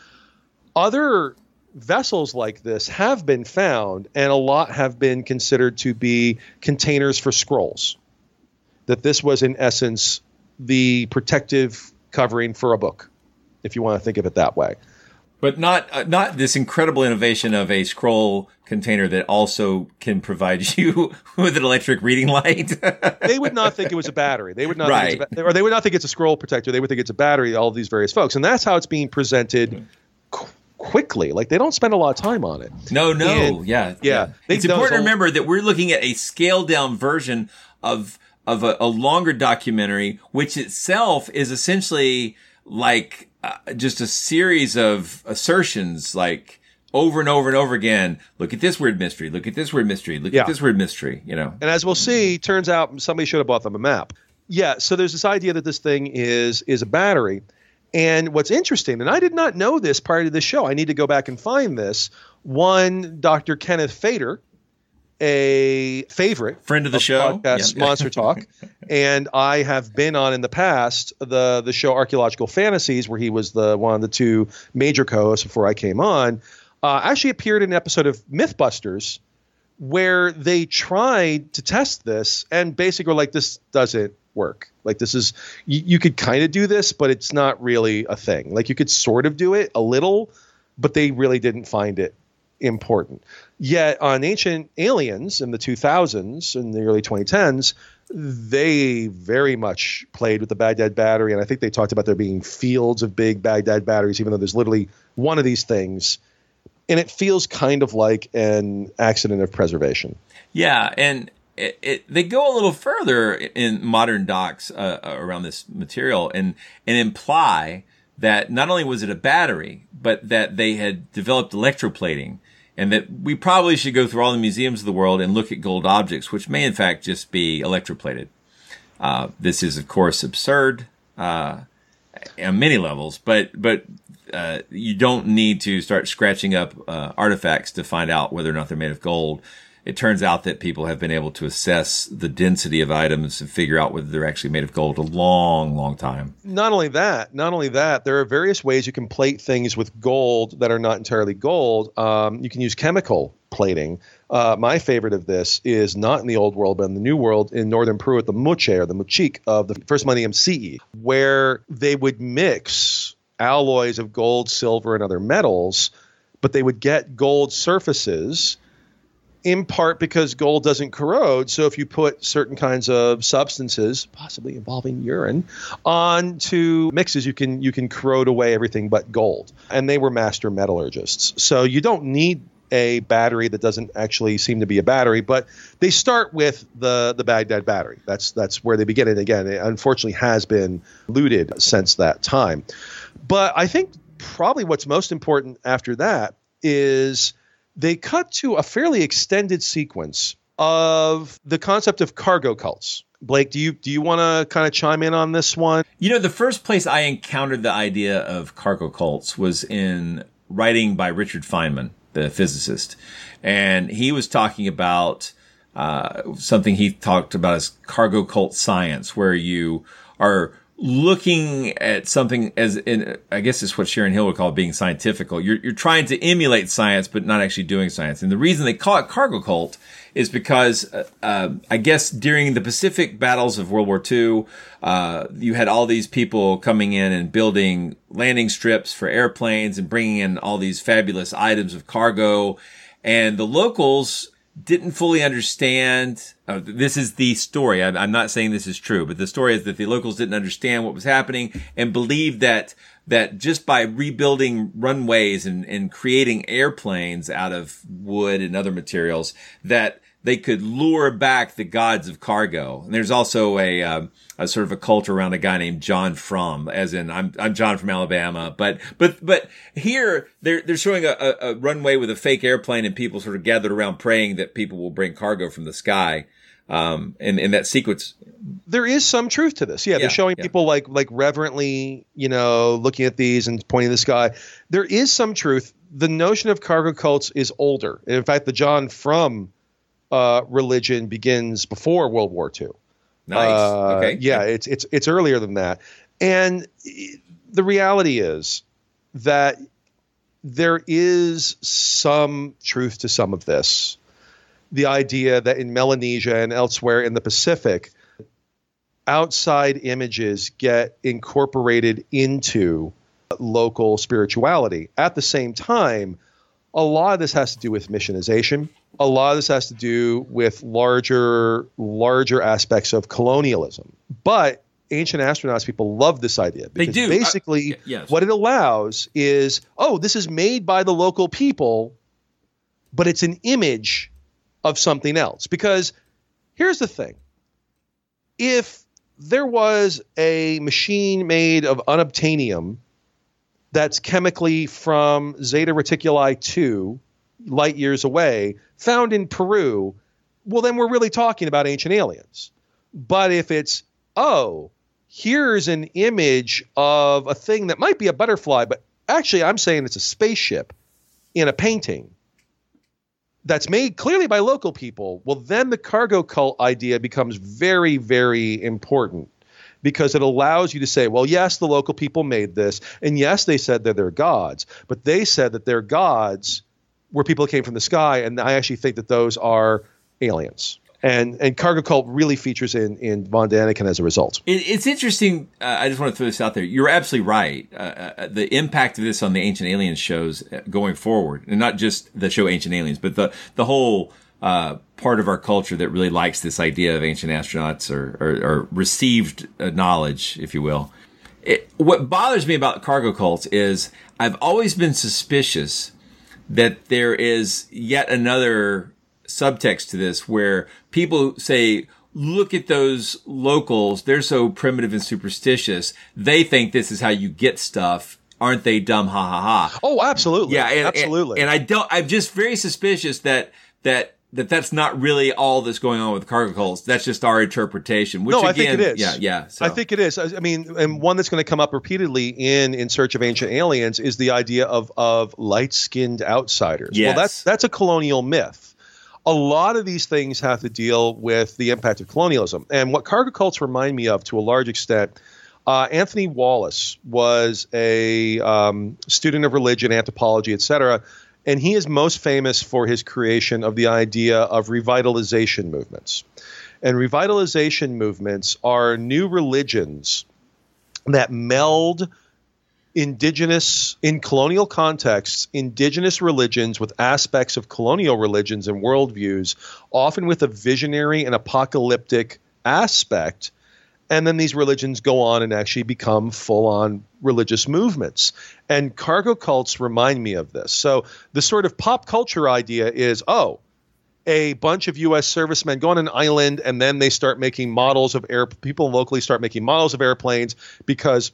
other vessels like this have been found, and a lot have been considered to be containers for scrolls. That this was, in essence, the protective covering for a book, if you want to think of it that way but not uh, not this incredible innovation of a scroll container that also can provide you with an electric reading light. they would not think it was a battery. They would not, right. Ba- or they would not think it's a scroll protector. They would think it's a battery. All of these various folks, and that's how it's being presented. Qu- quickly like they don't spend a lot of time on it no no and, yeah yeah, yeah. it's important to remember that we're looking at a scaled down version of of a, a longer documentary which itself is essentially like uh, just a series of assertions like over and over and over again. Look at this weird mystery. Look at this weird mystery. Look yeah. at this weird mystery. You know. And as we'll see, turns out somebody should have bought them a map. Yeah. So there's this idea that this thing is is a battery. And what's interesting, and I did not know this prior to the show. I need to go back and find this. One, Dr. Kenneth Feder a favorite Friend of the show. podcast Yeah. Monster Talk, and I have been on in the past the the show Archaeological Fantasies, where he was the one of the two major co-hosts before I came on. Uh, actually appeared in an episode of MythBusters where they tried to test this and basically were like, this doesn't work. Like this is you, you could kind of do this, but it's not really a thing. Like you could sort of do it a little, but they really didn't find it important. Yet on Ancient Aliens in the 2000s and the early 2010s, they very much played with the Baghdad battery, and I think they talked about there being fields of big Baghdad batteries, even though there's literally one of these things, and it feels kind of like an accident of preservation. Yeah, and it, it, they go a little further in modern docs uh, around this material and and imply that not only was it a battery, but that they had developed electroplating, and that we probably should go through all the museums of the world and look at gold objects, which may in fact just be electroplated. Uh, this is, of course, absurd uh, on many levels, but but uh, you don't need to start scratching up uh, artifacts to find out whether or not they're made of gold. It turns out that people have been able to assess the density of items and figure out whether they're actually made of gold a long, long time. Not only that, not only that, there are various ways you can plate things with gold that are not entirely gold. Um, you can use chemical plating. Uh, my favorite of this is not in the old world, but in the new world in northern Peru at the Moche or the Muchic of the first millennium CE, where they would mix alloys of gold, silver, and other metals, but they would get gold surfaces in part because gold doesn't corrode. So if you put certain kinds of substances, possibly involving urine, onto mixes, you can you can corrode away everything but gold. And they were master metallurgists. So you don't need a battery that doesn't actually seem to be a battery, but they start with the the Baghdad battery. That's that's where they begin. And again, it unfortunately has been looted since that time. But I think probably what's most important after that is they cut to a fairly extended sequence of the concept of cargo cults. Blake, do you do you want to kind of chime in on this one? You know, the first place I encountered the idea of cargo cults was in writing by Richard Feynman, the physicist, and he was talking about uh, something he talked about as cargo cult science, where you are looking at something as in, I guess it's what Sharon Hill would call being scientifical. You're, you're trying to emulate science, but not actually doing science. And the reason they call it cargo cult is because, uh, uh, I guess during the Pacific battles of World War II, uh, you had all these people coming in and building landing strips for airplanes and bringing in all these fabulous items of cargo. And the locals didn't fully understand. Uh, this is the story. I, I'm not saying this is true, but the story is that the locals didn't understand what was happening and believed that that just by rebuilding runways and, and creating airplanes out of wood and other materials, that they could lure back the gods of cargo. And there's also a, um, a sort of a cult around a guy named John Frum, as in I'm I'm John from Alabama. But but but here they're they're showing a, a, a runway with a fake airplane and people sort of gathered around praying that people will bring cargo from the sky. Um, and in that sequence, There is some truth to this. Yeah, Yeah, they're showing yeah. people like like reverently, you know, looking at these and pointing to the sky. There is some truth. The notion of cargo cults is older. In fact, the John Frum uh, religion begins before World War II. nice. Uh, okay. Yeah, it's it's it's earlier than that. And the reality is that there is some truth to some of this. The idea that in Melanesia and elsewhere in the Pacific, outside images get incorporated into local spirituality. At the same time, a lot of this has to do with missionization. A lot of this has to do with larger, larger aspects of colonialism. But ancient astronauts people love this idea They because do. basically Uh, yes. what it allows is, oh, this is made by the local people, but it's an image of something else. Because here's the thing: if there was a machine made of unobtainium that's chemically from Zeta Reticuli 2, light years away, found in Peru, well, then we're really talking about ancient aliens. But if it's, oh, here's an image of a thing that might be a butterfly, but actually I'm saying it's a spaceship in a painting, that's made clearly by local people, well, then the cargo cult idea becomes very, very important because it allows you to say, well, yes, the local people made this, and yes, they said that they're gods, but they said that they're gods were people came from the sky, and I actually think that those are aliens. And and cargo cult really features in in Von Daniken as a result. It, it's interesting. Uh, I just want to throw this out there. You're absolutely right. Uh, uh, the impact of this on the Ancient Aliens shows uh, going forward, and not just the show Ancient Aliens, but the the whole uh, part of our culture that really likes this idea of ancient astronauts or, or, or received uh, knowledge, if you will. It, what bothers me about cargo cults is I've always been suspicious that there is yet another subtext to this where people say, look at those locals. They're so primitive and superstitious. They think this is how you get stuff. Aren't they dumb? Ha ha ha. Oh, absolutely. Yeah. And, absolutely. And, and I don't, I'm just very suspicious that, that that that's not really all that's going on with cargo cults. That's just our interpretation. Which no, again, I think it is. Yeah, yeah. So. I think it is. I mean, and one that's going to come up repeatedly in In Search of Ancient Aliens is the idea of of light skinned outsiders. Yes. Well, that's that's a colonial myth. A lot of these things have to deal with the impact of colonialism, and what cargo cults remind me of to a large extent. Uh, Anthony Wallace was a um, student of religion, anthropology, et cetera and he is most famous for his creation of the idea of revitalization movements. And revitalization movements are new religions that meld indigenous, in colonial contexts, indigenous religions with aspects of colonial religions and worldviews, often with a visionary and apocalyptic aspect and then these religions go on and actually become full on religious movements. And cargo cults remind me of this. So the sort of pop culture idea is oh, a bunch of U.S. servicemen go on an island and then they start making models of air. People locally start making models of airplanes because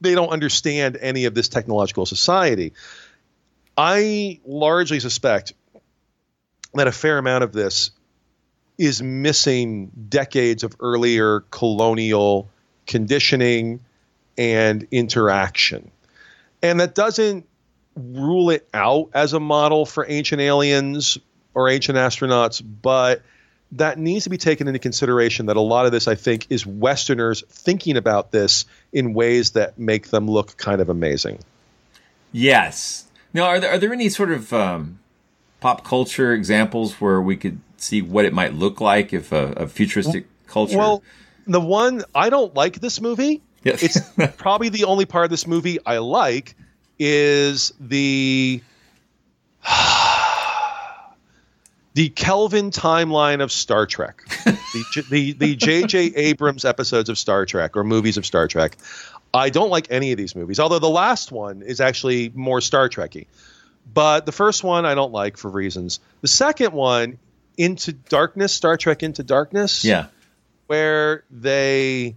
they don't understand any of this technological society. I largely suspect that a fair amount of this is missing decades of earlier colonial conditioning and interaction. And that doesn't rule it out as a model for ancient aliens or ancient astronauts, but that needs to be taken into consideration that a lot of this, I think, is Westerners thinking about this in ways that make them look kind of amazing. Yes. Now, are there, are there any sort of um, pop culture examples where we could see what it might look like if a, a futuristic culture. Well, the one I don't like this movie. Yes. it's probably the only part of this movie I like is the the Kelvin timeline of Star Trek, the the the J.J. Abrams episodes of Star Trek or movies of Star Trek. I don't like any of these movies, although the last one is actually more Star Trekky. But the first one I don't like for reasons. The second one into Darkness, Star Trek Into Darkness. Yeah. Where they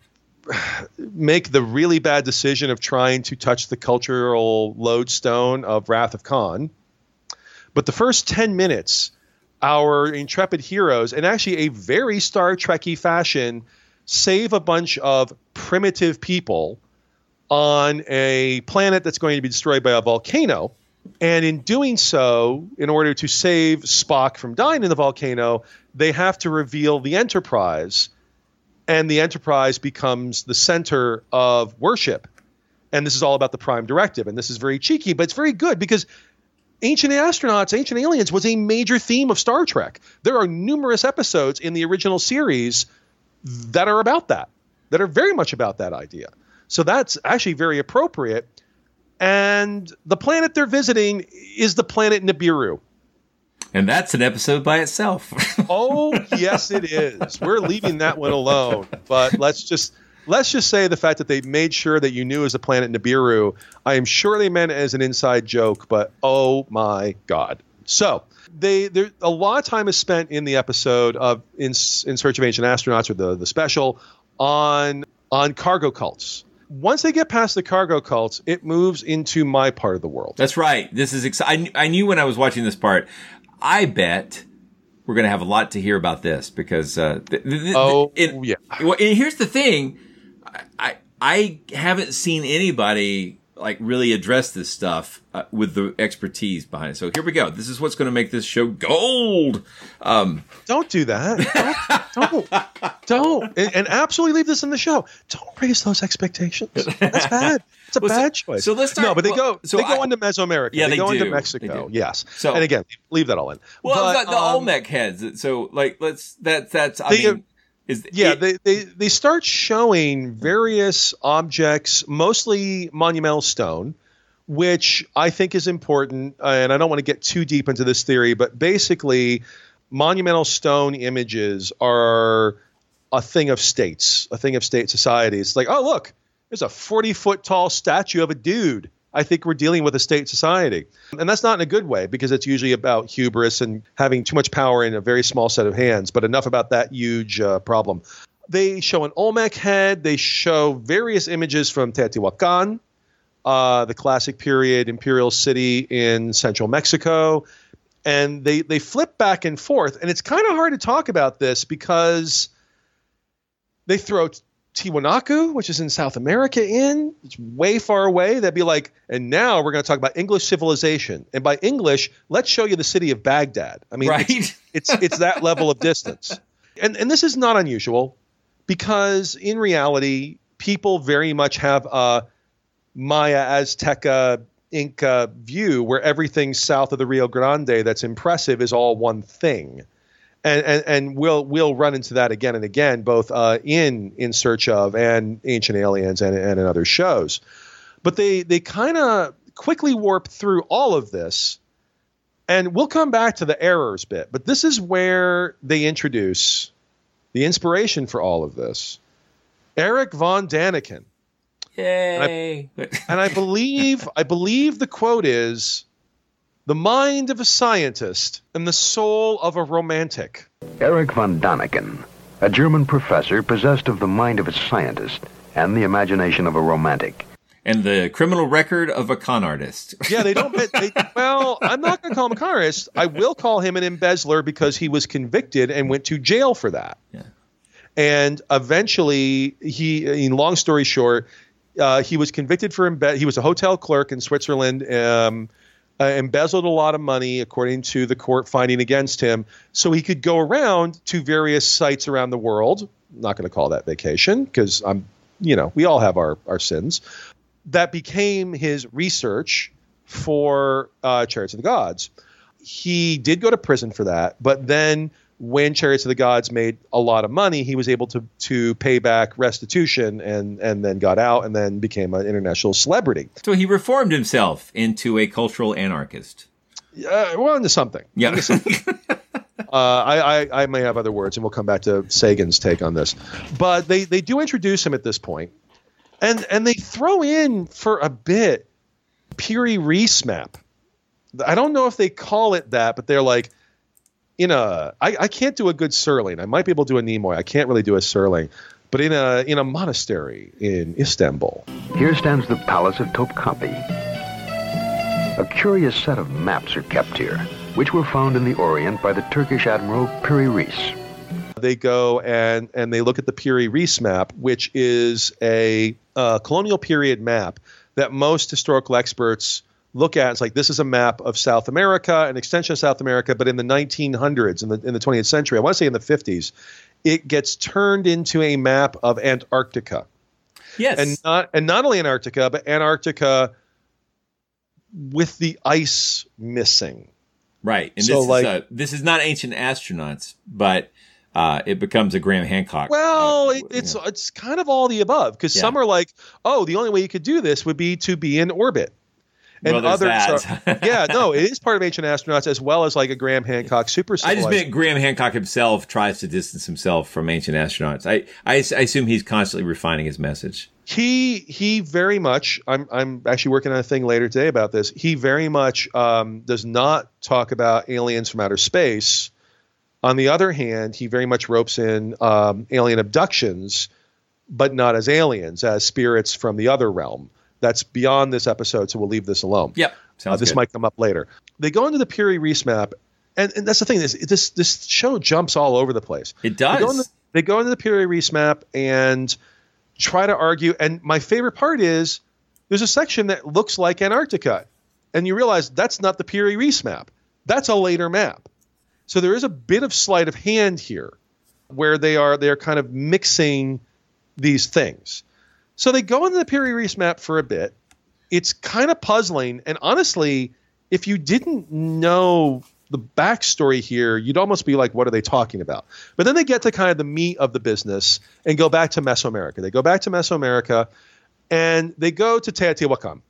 make the really bad decision of trying to touch the cultural lodestone of Wrath of Khan. But the first 10 minutes, our intrepid heroes, in actually a very Star Trekky fashion, save a bunch of primitive people on a planet that's going to be destroyed by a volcano and in doing so, in order to save Spock from dying in the volcano, they have to reveal the Enterprise. And the Enterprise becomes the center of worship. And this is all about the Prime Directive. And this is very cheeky, but it's very good because Ancient Astronauts, Ancient Aliens was a major theme of Star Trek. There are numerous episodes in the original series that are about that, that are very much about that idea. So that's actually very appropriate and the planet they're visiting is the planet Nibiru. And that's an episode by itself. oh, yes, it is. We're leaving that one alone. But let's just let's just say the fact that they made sure that you knew it was the planet Nibiru. I am sure they meant it as an inside joke, but oh my god. So they there a lot of time is spent in the episode of in in search of ancient astronauts or the the special on on cargo cults once they get past the cargo cults, it moves into my part of the world. That's right. This is exciting. I knew when I was watching this part, I bet we're going to have a lot to hear about this because, uh, th- th- oh, yeah. Well, and here's the thing. I, I haven't seen anybody like really address this stuff uh, with the expertise behind it. So here we go. This is what's going to make this show gold. Um, don't do that. Don't, don't, don't. And, and, absolutely leave this in the show. Don't raise those expectations. That's bad. It's a well, bad so, choice. So let's start. No, but they well, go. So they go I, into Mesoamerica. Yeah, they, they go do. into Mexico. Yes. So and again, leave that all in. Well, but, the, the um, Olmec heads. So like, let's that that's. I they, mean, is, yeah, it, they, they they start showing various objects, mostly monumental stone, which I think is important. And I don't want to get too deep into this theory, but basically, monumental stone images are a thing of states, a thing of state societies. It's like, oh look, there's a 40 foot tall statue of a dude. I think we're dealing with a state society. And that's not in a good way because it's usually about hubris and having too much power in a very small set of hands. But enough about that huge uh, problem. They show an Olmec head, they show various images from Teotihuacan, uh, the classic period imperial city in central Mexico. And they, they flip back and forth. And it's kind of hard to talk about this because they throw Tiwanaku, which is in South America, in. It's way far away. That'd be like, and now we're going to talk about English civilization. And by English, let's show you the city of Baghdad. I mean, right. it's, it's, it's that level of distance. And and this is not unusual because in reality, people very much have a Maya, Azteca, Inca view where everything south of the Rio Grande that's impressive is all one thing and, and, and we'll we'll run into that again and again, both uh, in In Search of and Ancient Aliens and, and in other shows. But they they kind of quickly warp through all of this, and we'll come back to the errors bit. But this is where they introduce the inspiration for all of this. Eric von Daniken. Yay! And I, and I believe I believe the quote is the mind of a scientist and the soul of a romantic. Erich von Daniken, a German professor possessed of the mind of a scientist and the imagination of a romantic. And the criminal record of a con artist. yeah, they don't. They, well, I'm not going to call him a con artist. I will call him an embezzler because he was convicted and went to jail for that. Yeah. And eventually, he, in long story short, uh, he was convicted for embe- He was a hotel clerk in Switzerland. Um, uh, embezzled a lot of money, according to the court finding against him, so he could go around to various sites around the world. I'm not going to call that vacation because I'm, you know, we all have our our sins. That became his research for uh, Chariots of the Gods. He did go to prison for that, but then when Chariots of the Gods made a lot of money, he was able to to pay back restitution and and then got out and then became an international celebrity. So he reformed himself into a cultural anarchist. Uh, well, into something. Yeah. Into something. uh, I, I, I may have other words, and we'll come back to Sagan's take on this. But they they do introduce him at this point, and and they throw in for a bit Piri Reis map. I don't know if they call it that, but they're like in a I, I can't do a good Serling. I might be able to do a Nimoy. I can't really do a Serling. But in a in a monastery in Istanbul. Here stands the Palace of Topkapi. A curious set of maps are kept here, which were found in the Orient by the Turkish admiral Piri Reis. They go and and they look at the Piri Reis map, which is a uh, colonial period map that most historical experts look at it's like this is a map of South America, an extension of South America, but in the 1900s, in the in the 20th century, I want to say in the 50s, it gets turned into a map of Antarctica. Yes, and not and not only Antarctica, but Antarctica with the ice missing. Right, and So, this like- is a, this is not ancient astronauts, but uh, it becomes a Graham Hancock. Well, uh, it, it's it's kind of all the above because Yeah. some are like, oh, the only way you could do this would be to be in orbit. And Well, there's others that. are, yeah, no, it is part of ancient astronauts as well as like a Graham Hancock super. I just meant Graham Hancock himself tries to distance himself from ancient astronauts. I, I, I assume he's constantly refining his message. he he very much i'm i'm actually working on a thing later today about this he very much um, does not talk about aliens from outer space on the other hand he very much ropes in um, alien abductions but not as aliens as spirits from the other realm that's beyond this episode so we'll leave this alone Yep, uh, this good. might come up later they go into the Piri Reis map and, and that's the thing this this this show jumps all over the place It they go, does. into, they go into the Piri Reis map and try to argue. And my favorite part is there's a section that looks like Antarctica. And you realize that's not the Piri Reis map. That's a later map. So there is a bit of sleight of hand here where they are they're kind of mixing these things. So they go into the Piri Reis map for a bit. It's kind of puzzling. And honestly, if you didn't know the backstory here, you'd almost be like, what are they talking about? But then they get to kind of the meat of the business and go back to Mesoamerica. They go back to Mesoamerica and they go to Teotihuacan,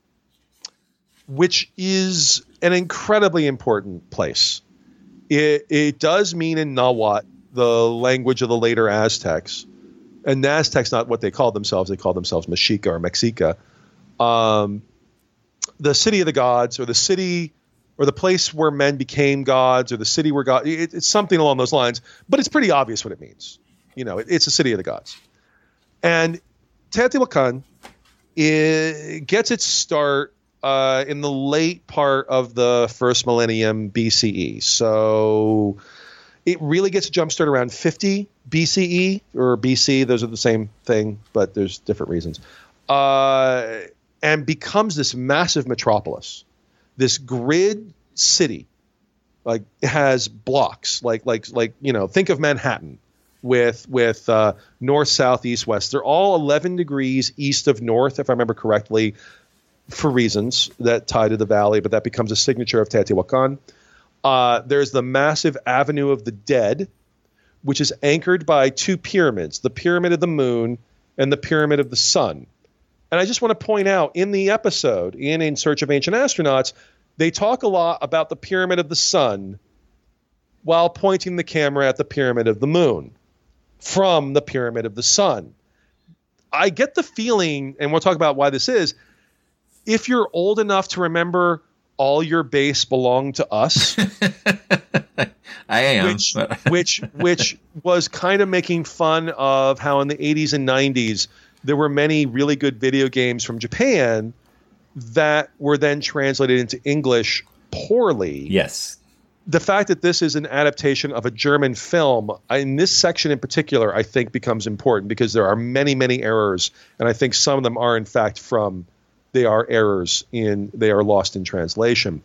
which is an incredibly important place. It, it does mean in Nahuatl, the language of the later Aztecs, and Aztecs not what they call themselves; they call themselves Mexica or Mexica. Um, the city of the gods, or the city, or the place where men became gods, or the city where God. It, it's something along those lines, but it's pretty obvious what it means. You know, it, it's a city of the gods, and Teotihuacan it gets its start uh, in the late part of the first millennium BCE. So it really gets a jump start around 50 BCE or BC. Those are the same thing, but there's different reasons. Uh, and becomes this massive metropolis, this grid city. Like has blocks, like like like you know, think of Manhattan with with uh, north, south, east, west. They're all 11 degrees east of north, if I remember correctly, for reasons that tie to the valley. But that becomes a signature of Teotihuacan. Uh, there's the massive Avenue of the Dead, which is anchored by two pyramids: the Pyramid of the Moon and the Pyramid of the Sun. And I just want to point out in the episode, in In Search of Ancient Astronauts, they talk a lot about the Pyramid of the Sun while pointing the camera at the Pyramid of the Moon from the pyramid of the sun. I get the feeling, and we'll talk about why this is, if you're old enough to remember all your base belong to us. I am. Which, which, which was kind of making fun of how in the 80s and 90s there were many really good video games from Japan that were then translated into English poorly. Yes the fact that this is an adaptation of a German film in this section in particular, I think becomes important because there are many, many errors, and I think some of them are in fact from they are errors in they are lost in translation.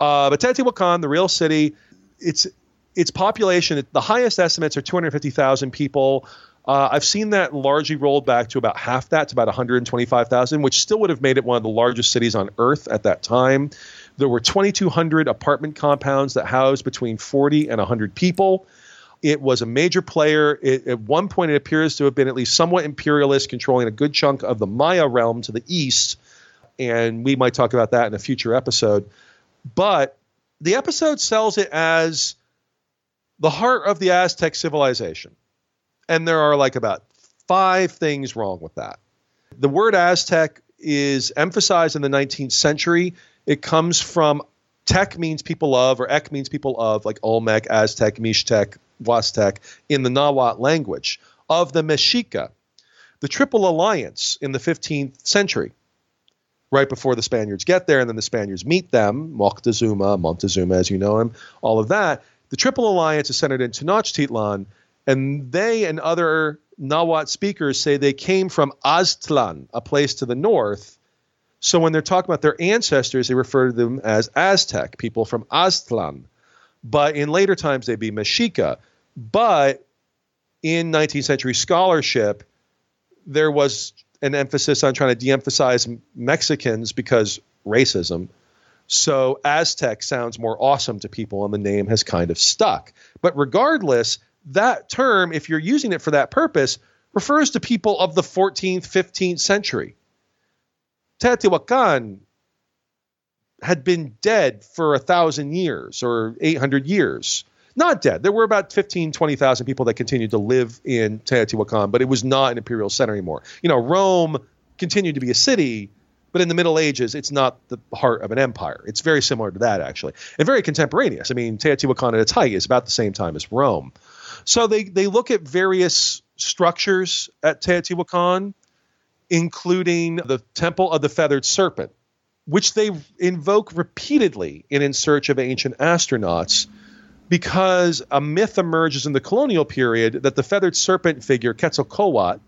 Uh, but Teotihuacan, the real city, its its population, the highest estimates are 250,000 people. Uh, I've seen that largely rolled back to about half that, to about 125,000, which still would have made it one of the largest cities on Earth at that time. There were 2,200 apartment compounds that housed between 40 and 100 people. It was a major player. It, at one point, it appears to have been at least somewhat imperialist, controlling a good chunk of the Maya realm to the east. And we might talk about that in a future episode. But the episode sells it as the heart of the Aztec civilization. And there are like about five things wrong with that. The word Aztec is emphasized in the 19th century it comes from tech means people of, or ek means people of, like Olmec, Aztec, Mixtec, Huastec, in the Nahuatl language, of the Mexica, the Triple Alliance in the 15th century, right before the Spaniards get there, and then the Spaniards meet them, Moctezuma, Montezuma, as you know him, all of that. The Triple Alliance is centered in Tenochtitlan, and they and other Nahuatl speakers say they came from Aztlan, a place to the north, so when they're talking about their ancestors, they refer to them as Aztec, people from Aztlan. But in later times, they'd be Mexica. But in 19th century scholarship, there was an emphasis on trying to de emphasize Mexicans because racism. So Aztec sounds more awesome to people, and the name has kind of stuck. But regardless, that term, if you're using it for that purpose, refers to people of the 14th, 15th century. Teotihuacan had been dead for a thousand years or 800 years. Not dead. There were about 15, 20,000 people that continued to live in Teotihuacan, but it was not an imperial center anymore. You know, Rome continued to be a city, but in the Middle Ages, it's not the heart of an empire. It's very similar to that, actually, and very contemporaneous. I mean, Teotihuacan at its height is about the same time as Rome. So they, they look at various structures at Teotihuacan including the Temple of the Feathered Serpent, which they invoke repeatedly in In Search of Ancient Astronauts because a myth emerges in the colonial period that the feathered serpent figure Quetzalcoatl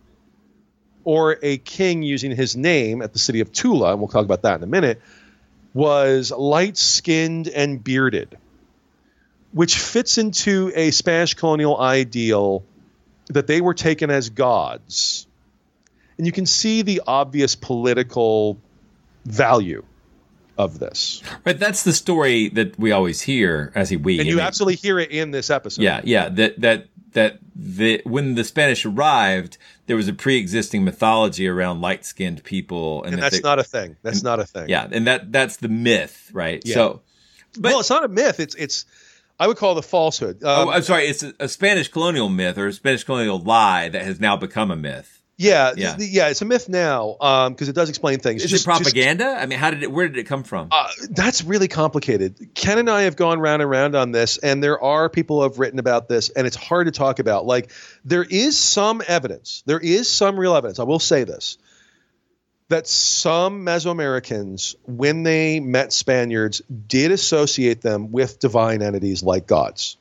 or a king using his name at the city of Tula, and we'll talk about that in a minute, was light skinned and bearded, which fits into a Spanish colonial ideal that they were taken as gods. And you can see the obvious political value of this. But that's the story that we always hear as he we. And you absolutely hear it in this episode. Yeah, yeah. That that that the when the Spanish arrived, there was a pre-existing mythology around light-skinned people, and, and that's they, not a thing. That's and, not a thing. Yeah, and that that's the myth, right? Yeah. So, but, well, it's not a myth. It's it's I would call it a falsehood. Um, oh, I'm sorry. It's a, a, Spanish colonial myth or a Spanish colonial lie that has now become a myth. Yeah, yeah, th- yeah. It's a myth now because um, it does explain things. Is just, it propaganda? Just, I mean, how did it? Where did it come from? Uh, that's really complicated. Ken and I have gone round and round on this, and there are people who have written about this, and it's hard to talk about. Like, there is some evidence. There is some real evidence. I will say this: that some Mesoamericans, when they met Spaniards, did associate them with divine entities like gods.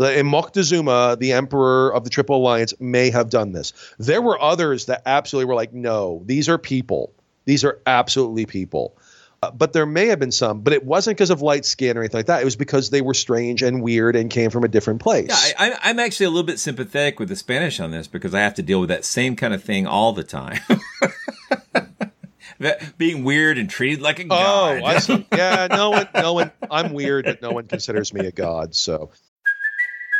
And Moctezuma, the emperor of the Triple Alliance, may have done this. There were others that absolutely were like, no, these are people. These are absolutely people. Uh, but there may have been some, but it wasn't because of light skin or anything like that. It was because they were strange and weird and came from a different place. Yeah, I, am actually a little bit sympathetic with the Spanish on this because I have to deal with that same kind of thing all the time. that being weird and treated like a god. Oh, I see. yeah. No one, no one. I'm weird, but no one considers me a god. So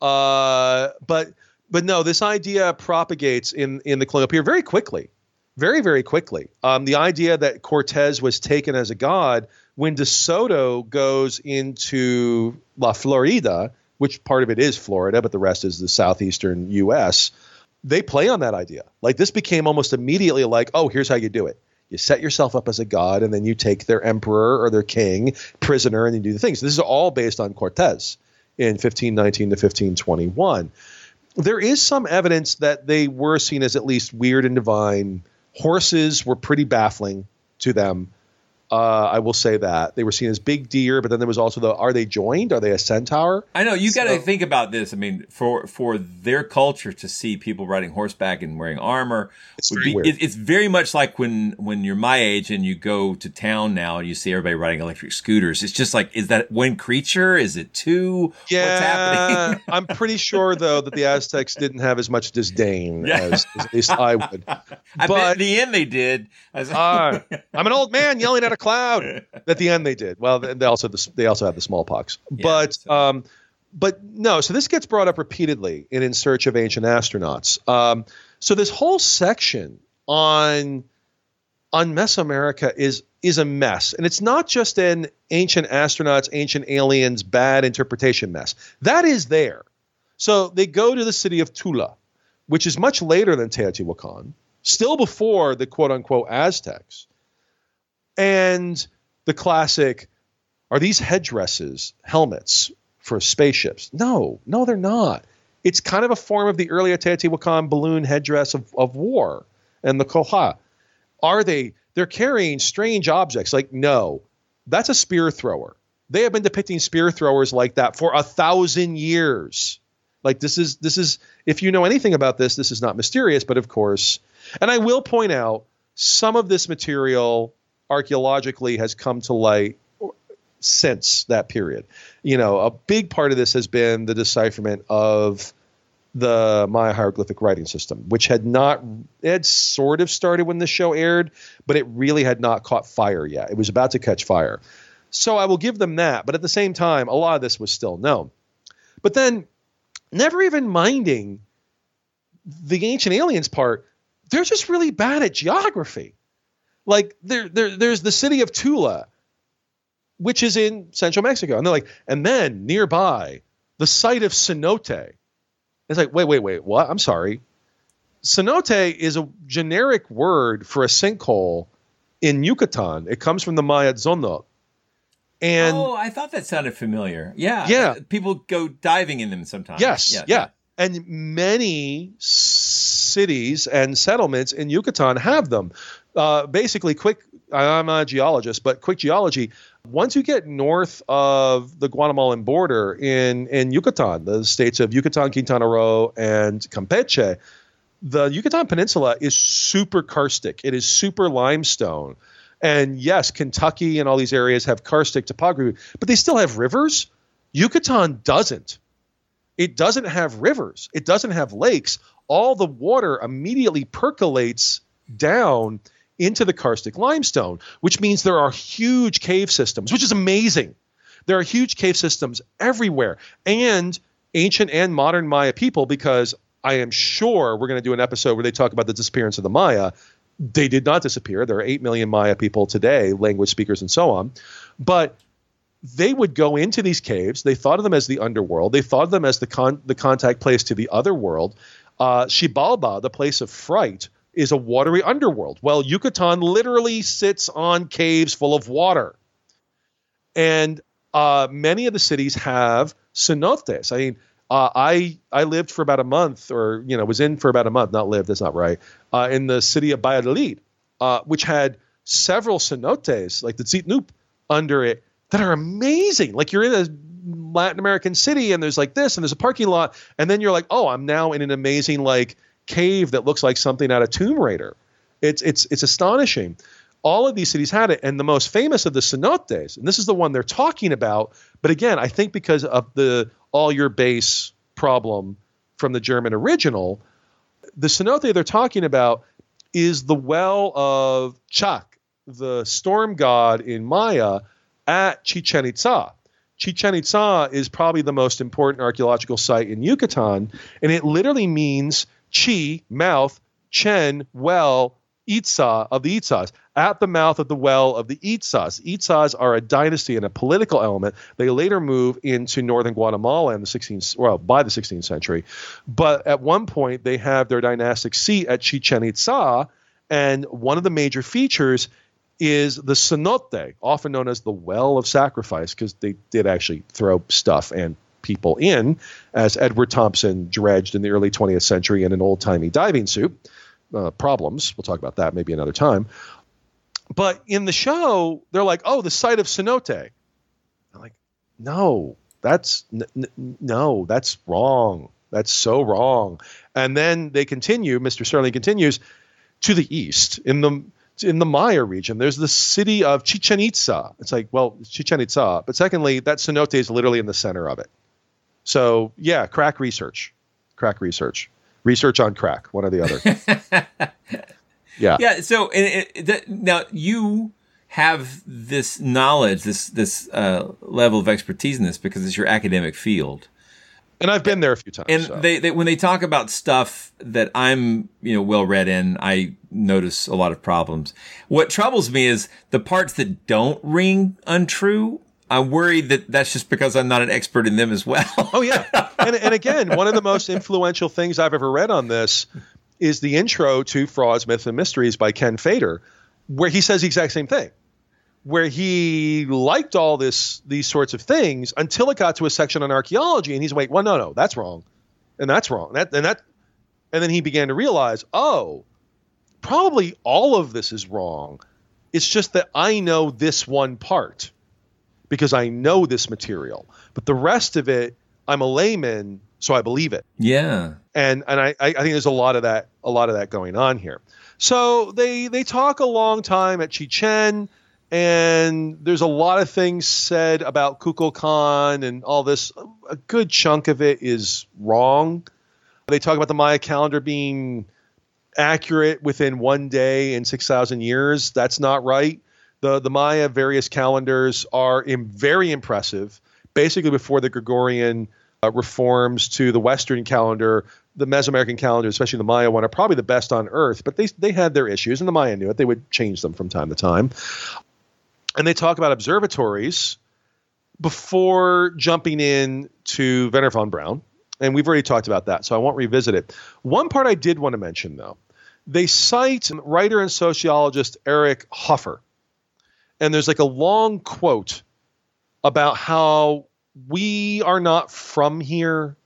Uh, but but no, this idea propagates in in the colonial period very quickly, very very quickly. Um, the idea that Cortez was taken as a god when De Soto goes into La Florida, which part of it is Florida, but the rest is the southeastern U.S. They play on that idea. Like this became almost immediately like, oh, here's how you do it. You set yourself up as a god, and then you take their emperor or their king prisoner, and you do the things. This is all based on Cortez in 1519 to 1521. There is some evidence that they were seen as at least weird and divine. Horses were pretty baffling to them. Uh, I will say that they were seen as big deer, but then there was also the are they joined? Are they a centaur? I know you got to think about this. I mean, for for their culture to see people riding horseback and wearing armor, it's very, be, it, it's very much like when when you're my age and you go to town now and you see everybody riding electric scooters. It's just like, is that one creature? Is it two? Yeah, What's happening? I'm pretty sure though that the Aztecs didn't have as much disdain yeah. as, as, at least I would. I but, bet in the end they did. uh, I'm an old man yelling at a cloud. At the end, they did. Well, they also they also had the smallpox, yeah, but so. um, but no. So this gets brought up repeatedly in In Search of Ancient Astronauts. Um, so this whole section on on Mesoamerica is is a mess, and it's not just an ancient astronauts, ancient aliens, bad interpretation mess. That is there. So they go to the city of Tula, which is much later than Teotihuacan, still before the quote unquote Aztecs and the classic are these headdresses helmets for spaceships? No, no, they're not. It's kind of a form of the early Teotihuacan balloon headdress of, of war and the koha. Are they? They're carrying strange objects. Like, no, that's a spear thrower. They have been depicting spear throwers like that for a thousand years. Like this is this is if you know anything about this, this is not mysterious, but of course, and I will point out some of this material archaeologically has come to light since that period. You know, a big part of this has been the decipherment of the Maya hieroglyphic writing system, which had not it had sort of started when the show aired, but it really had not caught fire yet. It was about to catch fire. So I will give them that, but at the same time, a lot of this was still known. But then never even minding the ancient aliens part, they're just really bad at geography. Like there, there there's the city of Tula, which is in central Mexico. And they're like, and then nearby, the site of Cenote it's like, wait, wait, wait, what? I'm sorry. Cenote is a generic word for a sinkhole in Yucatan. It comes from the Maya Zonot. And oh, I thought that sounded familiar. Yeah, yeah. Uh, people go diving in them sometimes. Yes, yeah, yeah. And many cities and settlements in Yucatan have them. Uh, basically, quick. I'm a geologist, but quick geology. Once you get north of the Guatemalan border in, in Yucatan, the states of Yucatan, Quintana Roo, and Campeche, the Yucatan Peninsula is super karstic. It is super limestone. And yes, Kentucky and all these areas have karstic topography, but they still have rivers. Yucatan doesn't. It doesn't have rivers, it doesn't have lakes. All the water immediately percolates down into the karstic limestone, which means there are huge cave systems, which is amazing. There are huge cave systems everywhere, and ancient and modern Maya people, because I am sure we're going to do an episode where they talk about the disappearance of the Maya. They did not disappear. There are 8 million Maya people today, language speakers and so on. But they would go into these caves. They thought of them as the underworld. They thought of them as the, con- the contact place to the other world. Uh, Xibalba, the place of fright, is a watery underworld. Well, Yucatan literally sits on caves full of water. And uh, many of the cities have cenotes. I mean, uh, I I lived for about a month, or you know, was in for about a month. Not lived, that's not right. Uh, in the city of Valladolid, uh, which had several cenotes, like the Dzitnup, under it, that are amazing. Like you're in a Latin American city, and there's like this, and there's a parking lot, and then you're like, oh, I'm now in an amazing like cave that looks like something out of Tomb Raider. It's it's it's astonishing. All of these cities had it, and the most famous of the cenotes, and this is the one they're talking about. But again, I think because of the all your base problem from the German original, the cenote they're talking about is the well of Chak, the storm god in Maya, at Chichen Itza. Chichen Itza is probably the most important archaeological site in Yucatan, and it literally means Chi, mouth, Chen, well, Itza of the Itzas, at the mouth of the well of the Itzas. Itzas are a dynasty and a political element. They later move into northern Guatemala in the 16th, well, by the 16th century. But at one point, they have their dynastic seat at Chichen Itza, and one of the major features is the cenote, often known as the well of sacrifice, because they did actually throw stuff and people in, as Edward Thompson dredged in the early 20th century in an old timey diving suit. Uh, problems. We'll talk about that maybe another time. But in the show, they're like, "Oh, the site of cenote." I'm like, "No, that's n- n- no, that's wrong. That's so wrong." And then they continue. Mr. Serling continues to the east in the in the Maya region. There's the city of Chichen Itza. It's like, well, Chichen Itza, but secondly, that cenote is literally in the center of it. So yeah, crack research, crack research, research on crack, one or the other. yeah, yeah. So and now you have this knowledge, this this uh, level of expertise in this because it's your academic field. And I've been there a few times. And so. they, they when they talk about stuff that I'm you know well read in, I notice a lot of problems. What troubles me is the parts that don't ring untrue I'm worried that that's just because I'm not an expert in them as well. oh yeah, and and again, one of the most influential things I've ever read on this is the intro to Frauds, Myths, and Mysteries by Ken Feder, where he says the exact same thing, where he liked all this these sorts of things until it got to a section on archaeology, and he's like, well, no, no, that's wrong, and that's wrong, that and that, and then he began to realize, oh, probably all of this is wrong. It's just that I know this one part because I know this material. But the rest of it, I'm a layman, so I believe it. Yeah. And and I, I think there's a lot of that a lot of that going on here. So they they talk a long time at Chichen, and there's a lot of things said about Kukulkan and all this. A good chunk of it is wrong. They talk about the Maya calendar being accurate within one day in 6,000 years. That's not right. The, the Maya various calendars are Im- very impressive. Basically, before the Gregorian uh, reforms to the Western calendar, the Mesoamerican calendar, especially the Maya one, are probably the best on Earth. But they, they had their issues, and the Maya knew it. They would change them from time to time. And they talk about observatories before jumping in to Wernher von Braun. And we've already talked about that, so I won't revisit it. One part I did want to mention, though, they cite writer and sociologist Eric Hoffer. And there's like a long quote about how we are not from here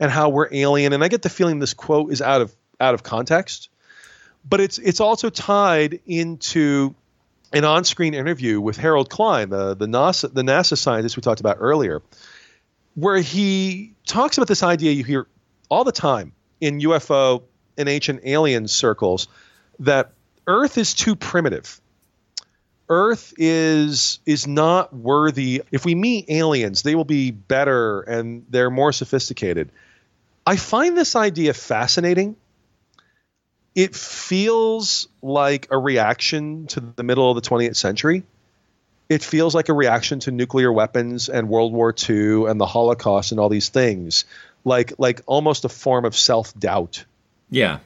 and how we're alien. And I get the feeling this quote is out of out of context, but it's it's also tied into an on-screen interview with Harold Klein, the the NASA the NASA scientist we talked about earlier, where he talks about this idea you hear all the time in UFO and ancient alien circles that Earth is too primitive. Earth is is not worthy. If we meet aliens, they will be better and they're more sophisticated. I find this idea fascinating. It feels like a reaction to the middle of the 20th century. It feels like a reaction to nuclear weapons and World War II and the Holocaust and all these things, like like almost a form of self doubt. Yeah.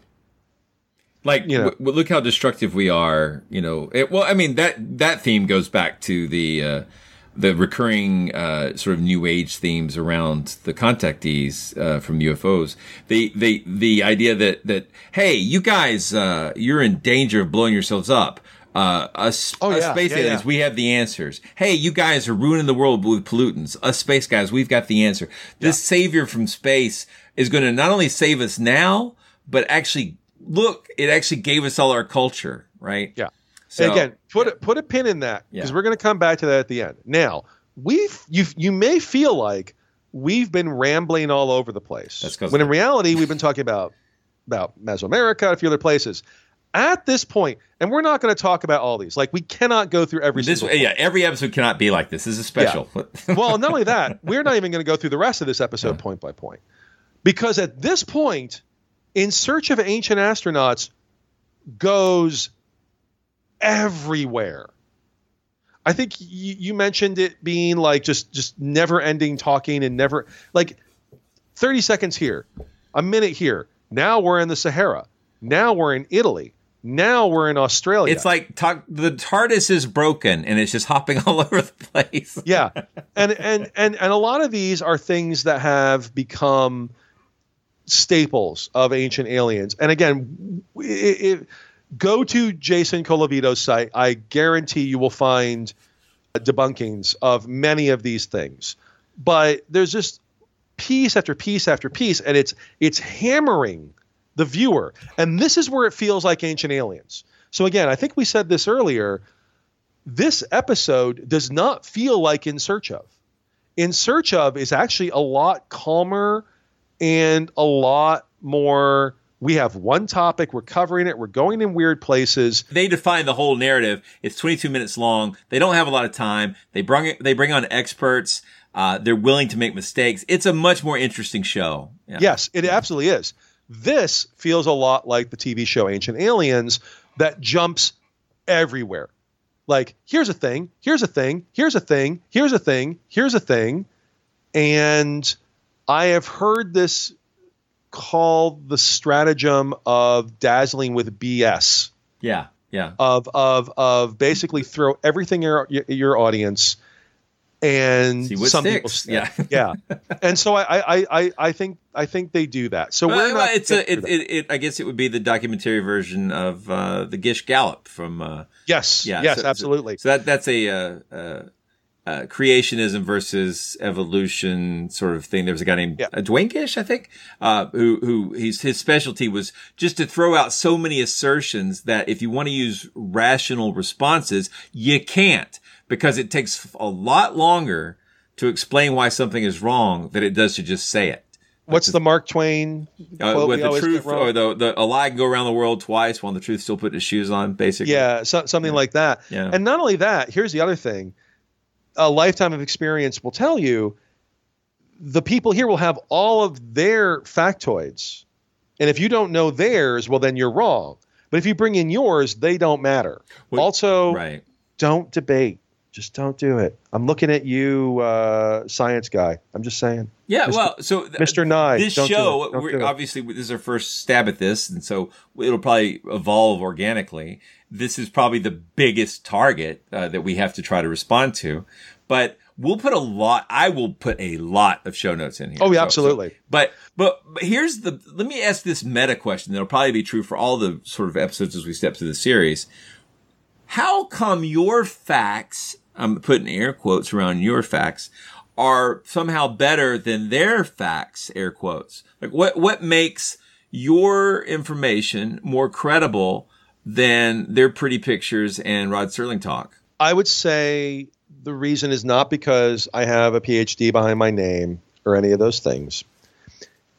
Like, You know. w- look how destructive we are. You know, it, well, I mean that that theme goes back to the uh, the recurring uh, sort of new age themes around the contactees uh, from UFOs. The the the idea that that hey, you guys, uh, you're in danger of blowing yourselves up. Uh, us, Oh, us yeah, space yeah, aliens, yeah. we have the answers. Hey, you guys are ruining the world with pollutants. Us space guys, we've got the answer. This savior from space is going to not only save us now, but actually look, it actually gave us all our culture, right? Yeah. So and again, put a, put a pin in that because Yeah. we're going to come back to that at the end. Now, we've you you may feel like we've been rambling all over the place. That's when in reality we've been talking about about Mesoamerica, a few other places. At this point, and we're not going to talk about all these. Like we cannot go through every this, yeah, every episode cannot be like this. This is a special. well, not only that, we're not even going to go through the rest of this episode point by point. Because at this point, In Search of Ancient Astronauts goes everywhere. I think you, you mentioned it being like just just never ending talking and never like 30 seconds here, a minute here. Now we're in the Sahara. Now we're in Italy. Now we're in Australia. It's like talk, the TARDIS is broken and it's just hopping all over the place. yeah and and and and a lot of these are things that have become staples of ancient aliens. And again it, it, go to jason colavito's site. I guarantee you will find debunkings of many of these things. But there's just piece after piece after piece and it's it's hammering the viewer. And this is where it feels like ancient aliens. So again i think we said this earlier this episode does not feel like In Search of. In Search of is actually a lot calmer and a lot more. We have one topic, we're covering it, we're going in weird places. They define the whole narrative. It's 22 minutes long. They don't have a lot of time. They bring it, they bring on experts. Uh, they're willing to make mistakes. It's a much more interesting show. Yeah. Yes, it absolutely is. This feels a lot like the TV show Ancient Aliens that jumps everywhere. Like, here's a thing, here's a thing, here's a thing, here's a thing, here's a thing. And I have heard this called the stratagem of dazzling with BS. Yeah. Yeah. Of of of basically throw everything at your, your audience and some people sticks. stick. yeah. And so I, I I I think I think they do that. So Well, we're well, not it's a, it, it, it, I guess it would be the documentary version of uh, the Gish Gallop from. Uh, Yes, yeah, yes, so- absolutely. So that that's a uh, uh, uh, creationism versus evolution sort of thing. There was a guy named uh, Duane Gish, I think, uh, who who he's his specialty was just to throw out so many assertions that if you want to use rational responses, you can't because it takes a lot longer to explain why something is wrong than it does to just say it. What's the Mark Twain Uh, with the truth or the, the a lie can go around the world twice while the truth still putting his shoes on, basically. Yeah, so, something like that. Yeah. And not only that, here's the other thing: a lifetime of experience will tell you the people here will have all of their factoids And if you don't know theirs, well, then you're wrong. But if you bring in yours, they don't matter. Well, also, right. don't debate. Just don't do it. I'm looking at you, uh, science guy. I'm just saying. Yeah, Mr. well, so th- Mr. Nye, this don't do show, it. Don't we're, do it. obviously, this is our first stab at this, and so it'll probably evolve organically. This is probably the biggest target uh, that we have to try to respond to, but we'll put a lot. I will put a lot of show notes in here. Oh, yeah, So- so- absolutely. but but but here's the. Let me ask this meta question that'll probably be true for all the sort of episodes as we step through the series. How come your facts, I'm putting air quotes around your facts, are somehow better than their facts, air quotes? Like what, what makes your information more credible than their pretty pictures and Rod Serling talk? I would say the reason is not because I have a PhD behind my name or any of those things.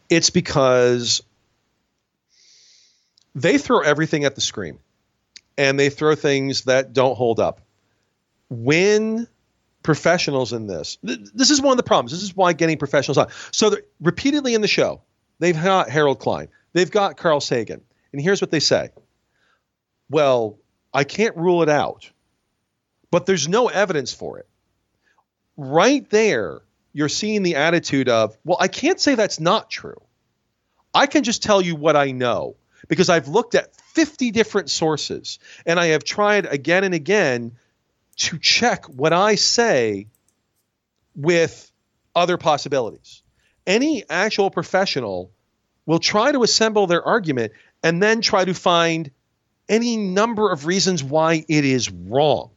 It's because they throw everything at the screen and they throw things that don't hold up. When professionals in this, th- this is one of the problems. This is why getting professionals on. So repeatedly in the show, they've got Harold Klein, they've got Carl Sagan, and here's what they say. Well, I can't rule it out but there's no evidence for it. Right there, you're seeing the attitude of, well, I can't say that's not true. I can just tell you what I know because I've looked at 50 different sources and I have tried again and again to check what I say with other possibilities. Any actual professional will try to assemble their argument and then try to find any number of reasons why it is wrong.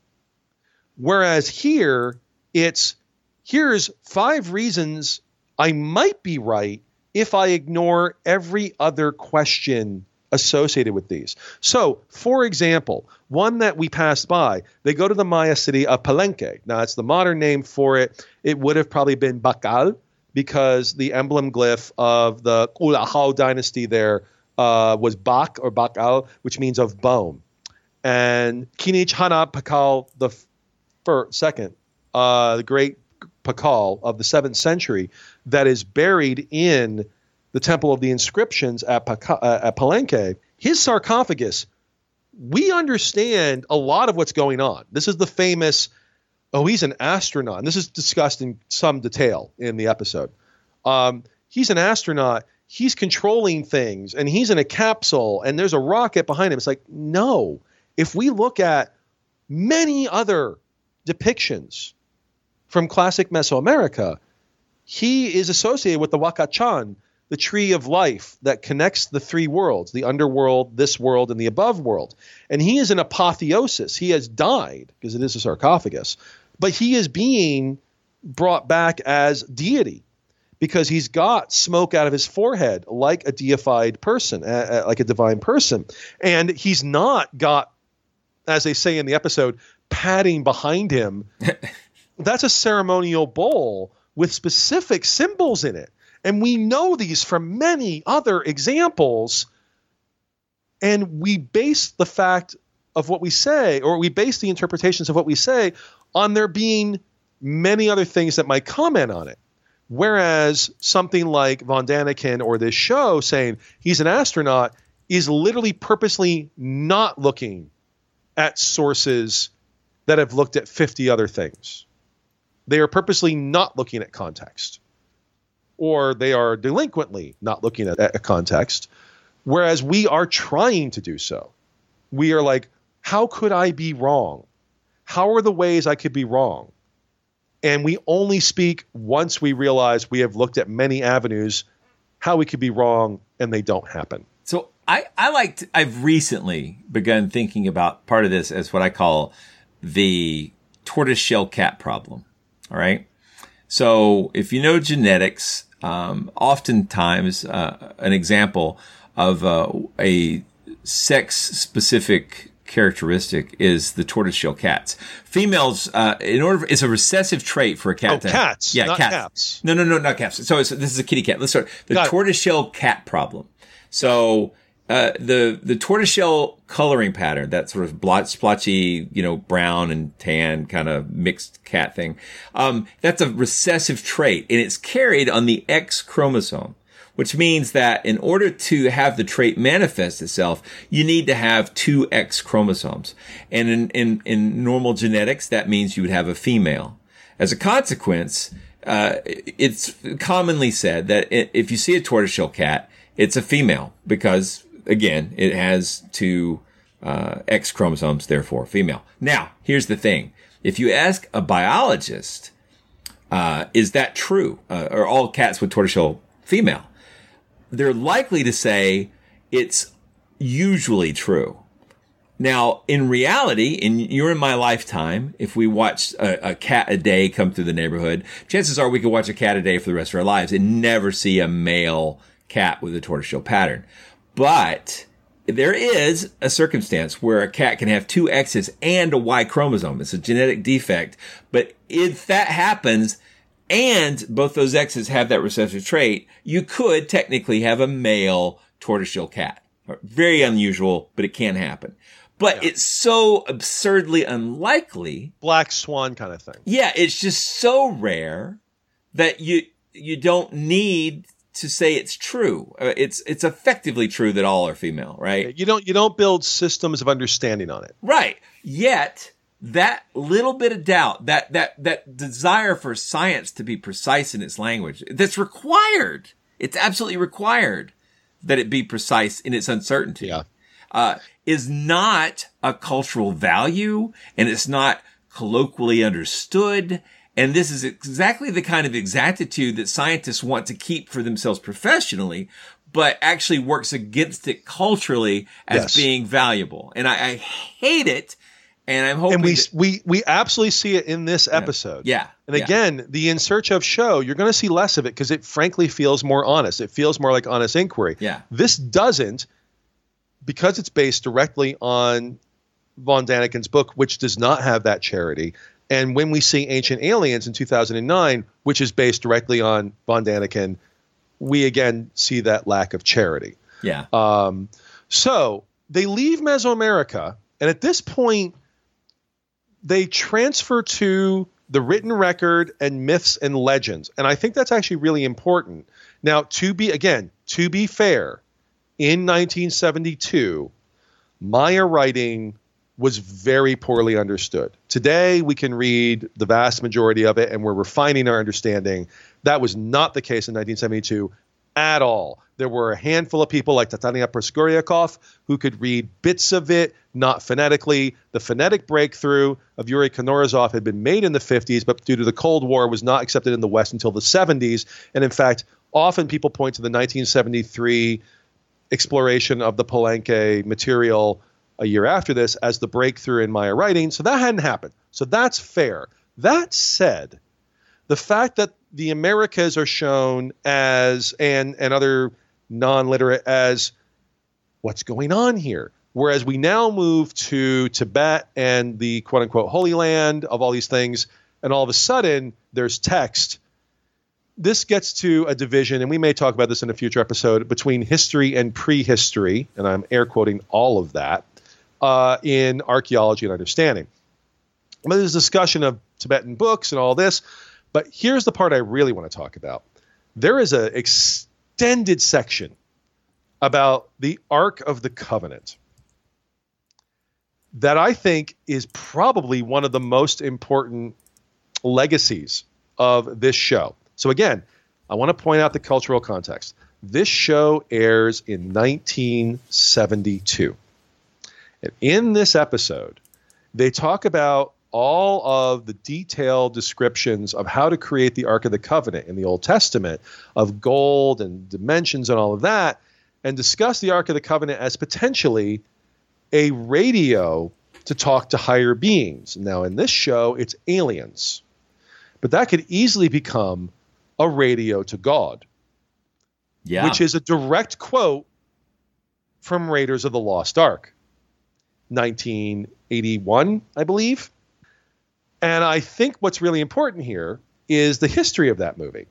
Whereas here, it's here's five reasons I might be right if I ignore every other question associated with these. So, for example, one that we passed by, they go to the Maya city of Palenque. Now, it's the modern name for it. It would have probably been Bacal because the emblem glyph of the Ulahau dynasty there uh, was Bak or Bacal, which means of bone. And Kinich Hana Pakal the f- fir- second, uh, the great Pakal of the seventh century, that is buried in the Temple of the Inscriptions uh, at Palenque, his sarcophagus, we understand a lot of what's going on. This is the famous, oh, he's an astronaut. And this is discussed in some detail in the episode. Um, he's an astronaut. He's controlling things and he's in a capsule and there's a rocket behind him. It's like, no. If we look at many other depictions from classic Mesoamerica, he is associated with the Wakachan, the tree of life that connects the three worlds the underworld, this world, and the above world. And he is an apotheosis. He has died because it is a sarcophagus, but he is being brought back as deity because he's got smoke out of his forehead like a deified person, uh, uh, like a divine person. And he's not got, as they say in the episode, padding behind him. That's a ceremonial bowl with specific symbols in it. And we know these from many other examples. And we base the fact of what we say, or we base the interpretations of what we say on there being many other things that might comment on it. Whereas something like Von Daniken or this show saying he's an astronaut is literally purposely not looking at sources that have looked at 50 other things. They are purposely not looking at context, or they are delinquently not looking at, a context, whereas we are trying to do so. We are like, how could I be wrong? How are the ways I could be wrong? And we only speak once we realize we have looked at many avenues how we could be wrong and they don't happen. So I, I liked, I've recently begun thinking about part of this as what I call the tortoiseshell cat problem. All right. So if you know genetics, um, oftentimes uh, an example of uh, a sex specific characteristic is the tortoiseshell cats. Females, uh, in order, it's a recessive trait for a cat. Oh, to cats, yeah, not cats. caps. No, no, no, not cats. So this is a kitty cat. Let's start the Got it. tortoiseshell cat problem. So uh, the the tortoiseshell coloring pattern, that sort of blotch, splotchy, you know, brown and tan kind of mixed cat thing, um, that's a recessive trait, and it's carried on the X chromosome, which means that in order to have the trait manifest itself, you need to have two X chromosomes. And in, in, in normal genetics, that means you would have a female. As a consequence, uh, it's commonly said that if you see a tortoiseshell cat, it's a female because again, it has two uh, X chromosomes, therefore female. Now, here's the thing: if you ask a biologist, uh, is that true? Uh, are all cats with tortoiseshell female? They're likely to say it's usually true. Now, in reality, in you're in my lifetime, if we watch a, a, cat a day come through the neighborhood, chances are we could watch a cat a day for the rest of our lives and never see a male cat with a tortoiseshell pattern. But there is a circumstance where a cat can have two X's and a Y chromosome. It's a genetic defect. But if that happens and both those X's have that recessive trait, you could technically have a male tortoiseshell cat. Very unusual, but it can happen. But yeah. it's so absurdly unlikely. Black swan kind of thing. Yeah, it's just so rare that you you don't need to say it's true. Uh, it's it's effectively true that all are female, right? You don't you don't build systems of understanding on it. Right. Yet that little bit of doubt, that that that desire for science to be precise in its language, that's required. It's absolutely required that it be precise in its uncertainty. Yeah. Uh, is not a cultural value and it's not colloquially understood and this is exactly the kind of exactitude that scientists want to keep for themselves professionally, but actually works against it culturally as yes. being valuable. And I, I, hate it. And I'm hoping. And we, that, we, we absolutely see it in this episode. Yeah. And again, the In Search of show, you're going to see less of it because it frankly feels more honest. It feels more like honest inquiry. Yeah. This doesn't, because it's based directly on Von Daniken's book, which does not have that charity. And when we see Ancient Aliens in 2009, which is based directly on Von Daniken, we again see that lack of charity. Yeah. Um, so they leave Mesoamerica, and at this point, they transfer to the written record and myths and legends. And I think that's actually really important. Now, to be, again, to be fair, in 1972, Maya writing was very poorly understood. Today, we can read the vast majority of it and we're refining our understanding. That was not the case in 1972 at all. There were a handful of people like Tatiana Proskouriakoff who could read bits of it, not phonetically. The phonetic breakthrough of Yuri Knorozov had been made in the 50s, but due to the Cold War, was not accepted in the West until the 70s. And in fact, often people point to the 1973 exploration of the Palenque material a year after this as the breakthrough in Maya writing. So that hadn't happened. So that's fair. That said, the fact that the Americas are shown as and and other non-literate as what's going on here. Whereas we now move to Tibet and the quote unquote Holy Land of all these things, and all of a sudden there's text. This gets to a division, and we may talk about this in a future episode, between history and prehistory, and I'm air quoting all of that uh, in archaeology and understanding. But there's discussion of Tibetan books and all this. But here's the part I really want to talk about. There is an extended section about the Ark of the Covenant that I think is probably one of the most important legacies of this show. So, again, I want to point out the cultural context. This show airs in 1972. And in this episode, they talk about all of the detailed descriptions of how to create the Ark of the Covenant in the Old Testament of gold and dimensions and all of that, and discuss the Ark of the Covenant as potentially a radio to talk to higher beings. Now, in this show, it's aliens, but that could easily become a radio to God. Yeah. Which is a direct quote from Raiders of the Lost Ark. 1981, I believe. And I think what's really important here is the history of that movie.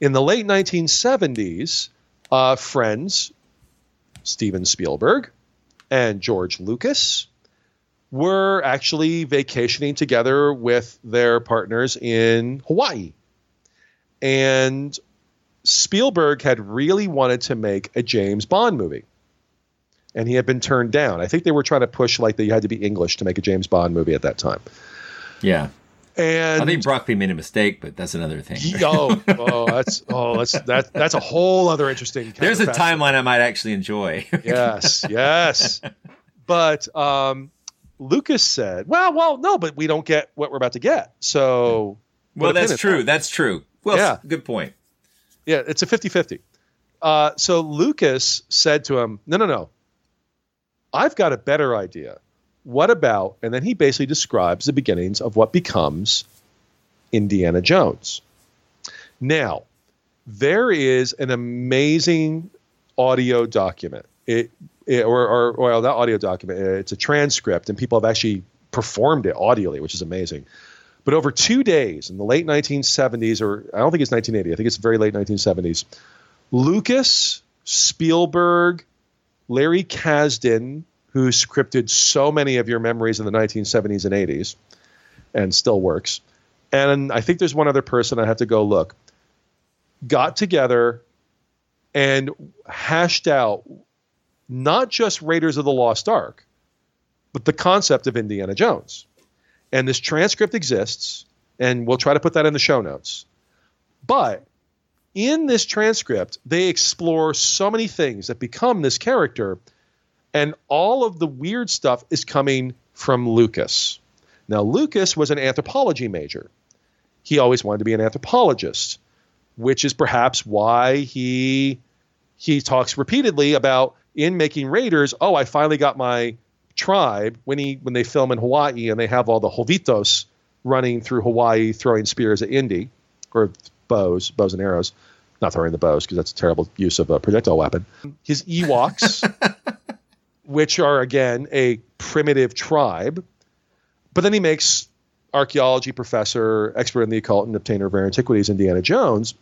In the late 1970s, uh, friends, Steven Spielberg and George Lucas, were actually vacationing together with their partners in Hawaii. And Spielberg had really wanted to make a James Bond movie. And he had been turned down. I think they were trying to push like that you had to be English to make a James Bond movie at that time. Yeah. And I think Broccoli made a mistake, but that's another thing. oh, oh, that's oh, that's that that's a whole other interesting. There's a timeline I might actually enjoy. yes, yes. But um, Lucas said, "Well, well, no, but we don't get what we're about to get." So, well, put a pin that's true. that. That's true. Well, Yeah. good point. Yeah, it's a 50-50. Uh, so Lucas said to him, "No, no, no. I've got a better idea. What about?" And then he basically describes the beginnings of what becomes Indiana Jones. Now, there is an amazing audio document. It, it or, or well, not audio document. Uh, it's a transcript, and people have actually performed it audioly, which is amazing. But over two days in the late 1970s, or I don't think it's 1980, I think it's very late 1970s, Lucas, Spielberg, Larry Kasdan, who scripted so many of your memories in the 1970s and 80s and still works, and I think there's one other person I have to go look, got together and hashed out not just Raiders of the Lost Ark, but the concept of Indiana Jones. And this transcript exists, and we'll try to put that in the show notes. But in this transcript, they explore so many things that become this character, and all of the weird stuff is coming from Lucas. Now, Lucas was an anthropology major. He always wanted to be an anthropologist, which is perhaps why he he talks repeatedly about in making Raiders. Oh, I finally got my tribe when he when they film in Hawaii and they have all the Hovitos running through Hawaii throwing spears at Indy or bows, bows and arrows. Not throwing the bows because that's a terrible use of a projectile weapon. His Ewoks, which are again a primitive tribe, but then he makes archaeology professor, expert in the occult, and obtainer of rare antiquities, Indiana Jones.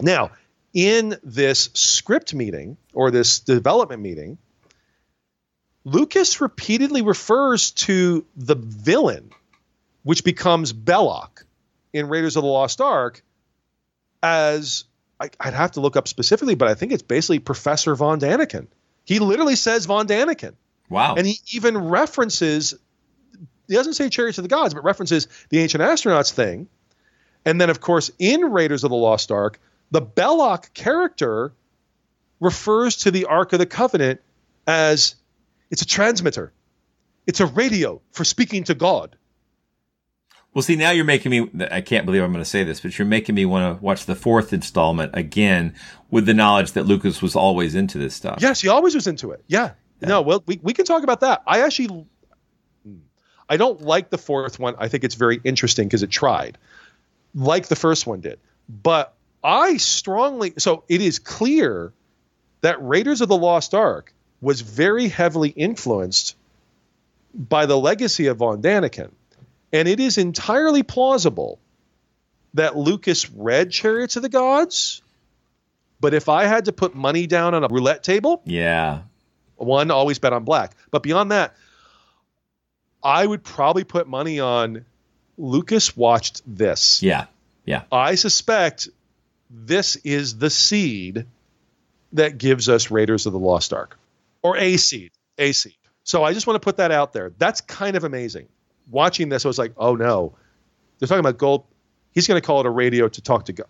Now, in this script meeting or this development meeting, Lucas repeatedly refers to the villain, which becomes Belloq in Raiders of the Lost Ark, as I, I'd have to look up specifically, but I think it's basically Professor Von Daniken. He literally says Von Daniken. Wow. And he even references, he doesn't say Chariots of the Gods, but references the Ancient Astronauts thing. And then, of course, in Raiders of the Lost Ark, the Belloq character refers to the Ark of the Covenant as it's a transmitter, it's a radio for speaking to God. Well, see, now you're making me, I can't believe I'm going to say this, but you're making me want to watch the fourth installment again with the knowledge that Lucas was always into this stuff. Yes, he always was into it. Yeah. No, well, we, we can talk about that. I actually, hmm, I don't like the fourth one. I think it's very interesting because it tried, like the first one did. But I strongly, so it is clear that Raiders of the Lost Ark was very heavily influenced by the legacy of Von Daniken. And it is entirely plausible that Lucas read Chariots of the Gods. But if I had to put money down on a roulette table, Yeah. one always bet on black. But beyond that, I would probably put money on Lucas watched this. Yeah. Yeah. I suspect this is the seed that gives us Raiders of the Lost Ark or a seed, a seed. So I just want to put that out there. That's kind of amazing. Watching this, I was like, oh no, they're talking about gold. He's going to call it a radio to talk to God.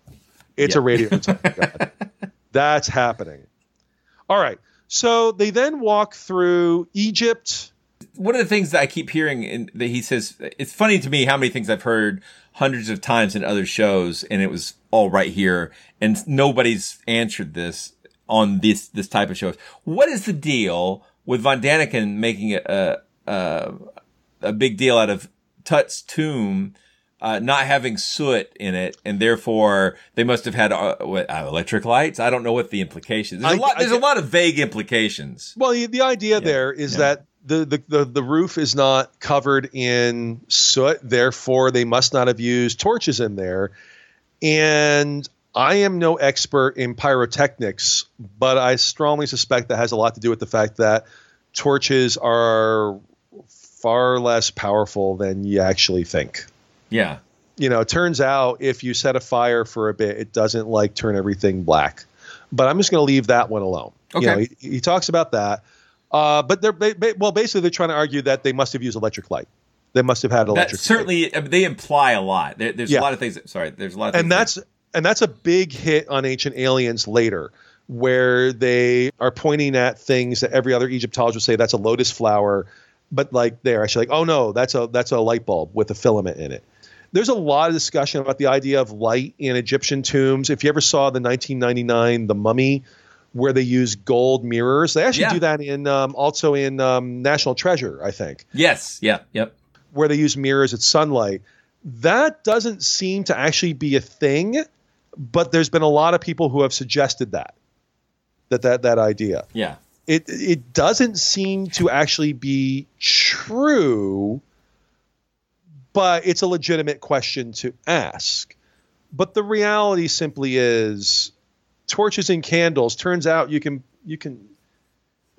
It's a radio to talk to God. That's happening. All right. So they then walk through Egypt. One of the things that I keep hearing in, that he says, it's funny to me how many things I've heard hundreds of times in other shows, and it was all right here, and nobody's answered this on this this type of shows. What is the deal with Von Daniken making a a, a big deal out of Tut's tomb? Uh, not having soot in it, and therefore they must have had uh, what, uh, electric lights. I don't know what the implications. There's a I- lot. There's a lot of vague implications. Well, the, idea there is yeah. that the, the, the, the roof is not covered in soot, therefore they must not have used torches in there. And I am no expert in pyrotechnics, but I strongly suspect that has a lot to do with the fact that torches are far less powerful than you actually think. Yeah. you know, it turns out if you set a fire for a bit, it doesn't like turn everything black. But I'm just going to leave that one alone. You know, Okay. he, he talks about that. Uh, but they're well, basically, they're trying to argue that they must have used electric light. They must have had That electric. light. certainly mean, they imply a lot. There, there's Yeah. a lot of things. That, sorry, there's a lot of and that's and that's a big hit on ancient aliens later where they are pointing at things that every other egyptologist would say that's a lotus flower but like they're actually like oh no that's a that's a light bulb with a filament in it there's a lot of discussion about the idea of light in egyptian tombs if you ever saw the 1999 the mummy where they use gold mirrors they actually Yeah. do that in um, also in um, national treasure i think yes, yeah, yep. where they use mirrors at sunlight. That doesn't seem to actually be a thing, but there's been a lot of people who have suggested that. That that that idea. Yeah. It it doesn't seem to actually be true, but it's a legitimate question to ask. But the reality simply is torches and candles. Turns out you can you can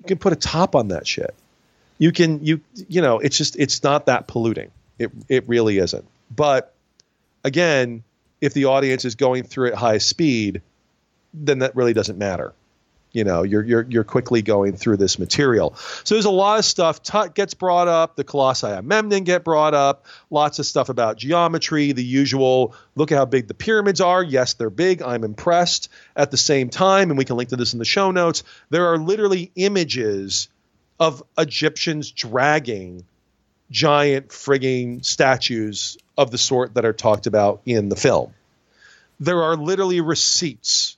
you can put a top on that shit. You can you you know it's just it's not that polluting. It it really isn't. But again if the audience is going through at high speed then that really doesn't matter you know you're you're you're quickly going through this material. So there's a lot of stuff tut gets brought up. The colossi of memnon get brought up. Lots of stuff about geometry the usual look at how big the pyramids are. Yes they're big. I'm impressed. At the same time and we can link to this in the show notes there are literally images of Egyptians dragging giant frigging statues of the sort that are talked about in the film. There are literally receipts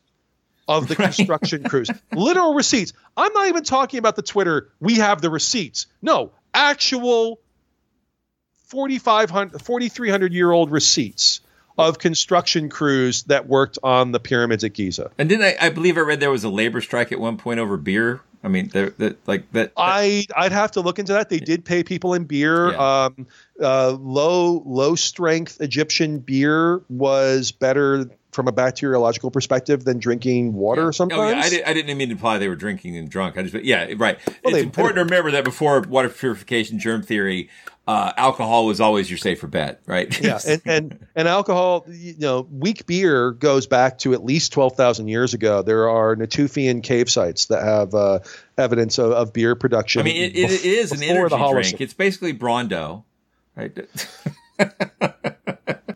of the construction crews. Literal receipts. I'm not even talking about the Twitter, we have the receipts. No, actual 4,500, 4,300 year old receipts of construction crews that worked on the pyramids at Giza. And then I, I believe I read there was a labor strike at one point over beer. I mean, there that like that. I I'd have to look into that. They did pay people in beer. Um, uh, low low strength Egyptian beer was better from a bacteriological perspective than drinking water sometimes. Oh, yeah, I, did, I didn't mean to imply they were drinking and drunk. I just, yeah, right. Well, it's important to remember that before water purification, germ theory, uh, alcohol was always your safer bet, right? yeah, and, and and alcohol, you know, weak beer goes back to at least twelve thousand years ago. There are Natufian cave sites that have uh, evidence of, of beer production. I mean, it, it bef- is an energy the drink. It's basically Brawndo, right?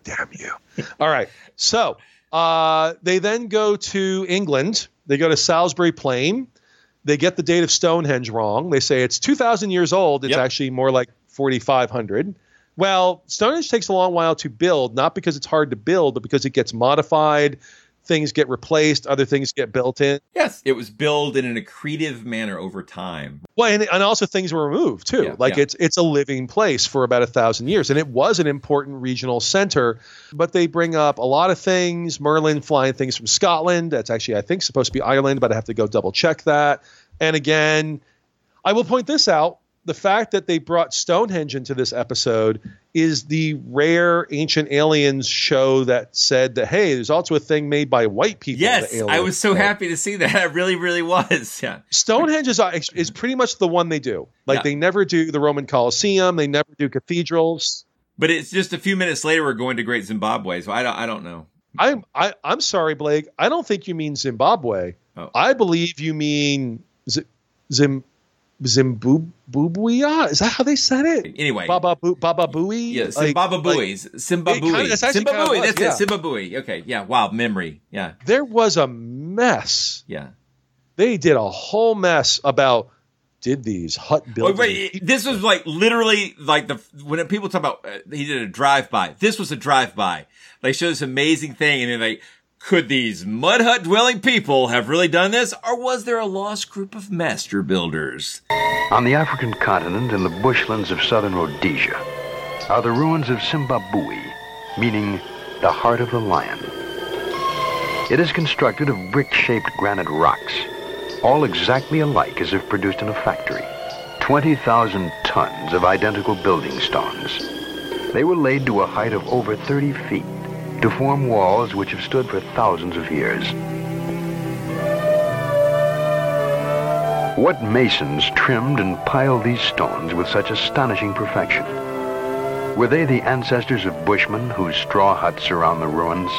Damn you! All right. So uh, they then go to England. They go to Salisbury Plain. They get the date of Stonehenge wrong. They say it's 2,000 years old. It's actually more like 4,500. Well, Stonehenge takes a long while to build, not because it's hard to build, but because it gets modified. Things get replaced, other things get built in. yes, it was built in an accretive manner over time. Well, and, and also things were removed too. Yeah, like yeah. it's it's a living place for about a thousand years, and it was an important regional center. But they bring up a lot of things. Merlin flying things from Scotland. That's actually I think supposed to be Ireland, but I have to go double check that. And again, I will point this out: the fact that they brought Stonehenge into this episode is the rare Ancient Aliens show that said that hey, there's also a thing made by white people. Yes, I was so happy to see that. I really, really was. Yeah. Stonehenge is, uh, is pretty much the one they do. Like Yeah. they never do the Roman Colosseum, they never do cathedrals. But it's just a few minutes later we're going to Great Zimbabwe, so I don't I don't know. I'm I, I'm sorry, Blake. I don't think you mean Zimbabwe. Oh. I believe you mean Z- Zim Zimbabwe. Is that how they said it? Anyway. Baba Boo, Baba Booey. Yeah, Like- Zimbabwe. like, Zimbabwe. It kinda- that's actually kinda Zimbabwe. That's yeah. it. Zimbabwe. Okay. Yeah. Wow. Memory. Yeah. there was a mess. Yeah. They did a whole mess about did these hut Wait, buildings. wait, this was like literally like the when people talk about uh, he did a drive by. This was a drive by. They show this amazing thing, and then like, could these mud hut dwelling people have really done this, or was there a lost group of master builders? On the African continent in the bushlands of southern Rhodesia are the ruins of Zimbabwe, meaning the heart of the lion. It is constructed of brick-shaped granite rocks, all exactly alike as if produced in a factory. 20,000 tons of identical building stones. They were laid to a height of over 30 feet to form walls which have stood for thousands of years. What masons trimmed and piled these stones with such astonishing perfection? Were they the ancestors of Bushmen whose straw huts surround the ruins?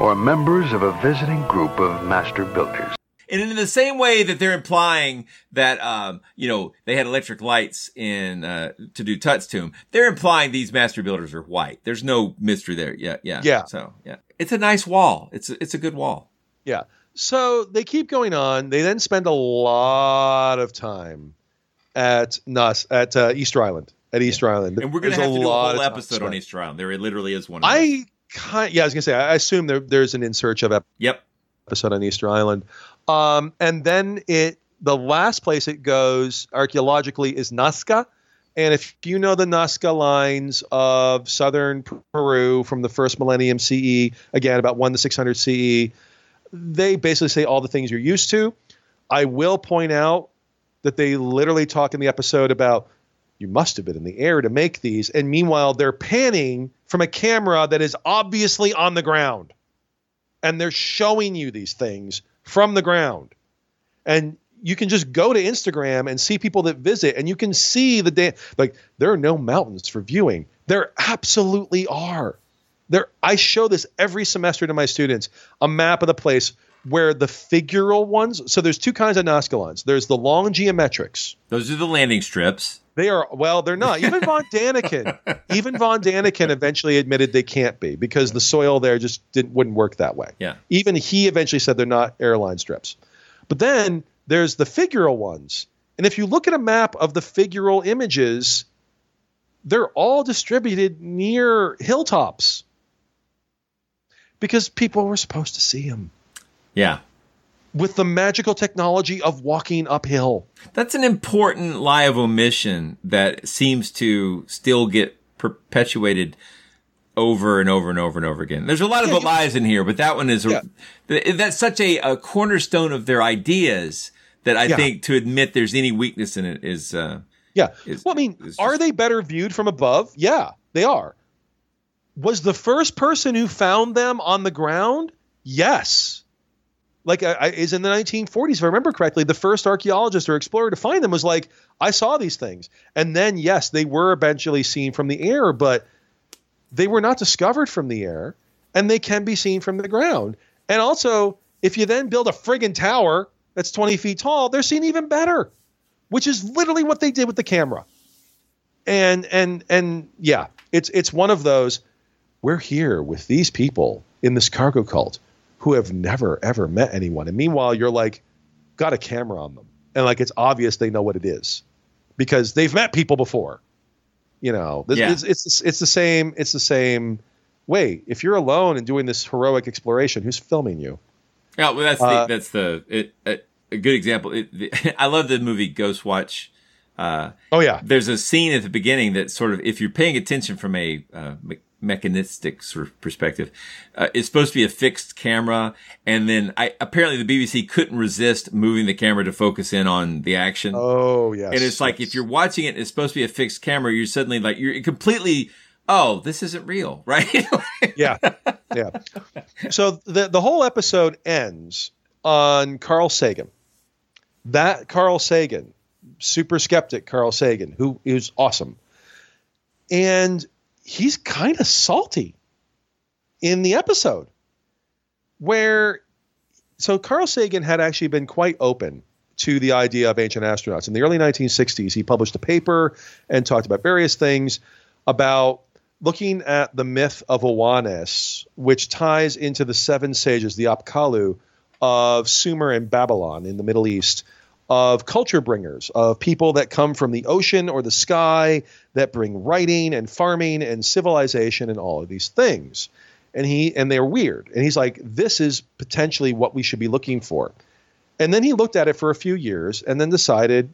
Or members of a visiting group of master builders? And in the same way that they're implying that, um, you know, they had electric lights in, uh, to do Tut's tomb, they're implying these master builders are white. There's no mystery there. Yeah. Yeah. Yeah. So, yeah. It's a nice wall. It's a, it's a good wall. Yeah. So they keep going on. They then spend a lot of time at Nus at uh, Easter Island. At Easter Island, And we're going to have to do a lot whole episode on. Easter Island. There literally is one. I kind yeah, I was gonna say I assume there, there's an in search of Yep. episode on Easter Island, um, and then it the last place it goes archaeologically is Nazca, and if you know the Nazca lines of southern Peru from the first millennium CE, again about one to six hundred CE, they basically say all the things you're used to. I will point out that they literally talk in the episode about you must have been in the air to make these. And meanwhile, they're panning from a camera that is obviously on the ground. And they're showing you these things from the ground. And you can just go to Instagram and see people that visit, and you can see the day. Like, there are no mountains for viewing. There absolutely are. There, I show this every semester to my students a map of the place where the figural ones. So there's two kinds of Nazca lines. There's the long geometrics, Those are the landing strips. They are well, they're not. Even Von Daniken, even Von Daniken eventually admitted they can't be because the soil there just didn't wouldn't work that way. Yeah. Even he eventually said they're not airline strips. But then there's the figural ones. And if you look at a map of the figural images, they're all distributed near hilltops because people were supposed to see them Yeah. With the magical technology of walking uphill. That's an important lie of omission that seems to still get perpetuated over and over and over and over again. There's a lot of Yeah, you- lies in here, but that one is Yeah. th- that's such a, a cornerstone of their ideas that I Yeah. think to admit there's any weakness in it is uh, Yeah. It's well, I mean, just- are they better viewed from above? Yeah, they are. Was the first person who found them on the ground? Yes. Like, I, is in the 1940s, if I remember correctly, the first archaeologist or explorer to find them was like, I saw these things. And then, yes, they were eventually seen from the air, but they were not discovered from the air, and they can be seen from the ground. And also, if you then build a friggin' tower that's 20 feet tall, they're seen even better which is literally what they did with the camera. And and and yeah, it's it's one of those. We're here with these people in this cargo cult who have never ever met anyone, and meanwhile you're like, got a camera on them, and like it's obvious they know what it is because they've met people before. You know, This- Yeah. it's, it's it's the same. It's the same way. If you're alone and doing this heroic exploration, who's filming you? Yeah, well, that's Uh, the, that's the it, a, a good example. It, the, I love the movie Ghostwatch. Uh, Oh yeah, there's a scene at the beginning that sort of, if you're paying attention from a uh, mechanistic sort of perspective, uh, it's supposed to be a fixed camera, and then I apparently the BBC couldn't resist moving the camera to focus in on the action. Oh yes. and it's like if you're watching it, it's supposed to be a fixed camera. You're suddenly like you're completely. Oh, this isn't real, right? yeah, yeah. So the the whole episode ends on Carl Sagan. That Carl Sagan, super skeptic Carl Sagan, who is awesome, and he's kind of salty in the episode where so Carl Sagan had actually been quite open to the idea of ancient astronauts. In the early 1960s, he published a paper and talked about various things about looking at the myth of Oannes, which ties into the seven sages, the Apkallu of Sumer and Babylon in the Middle East, of culture bringers, of people that come from the ocean or the sky that bring writing and farming and civilization and all of these things. And he and they're weird. And he's like, this is potentially what we should be looking for. And then he looked at it for a few years and then decided,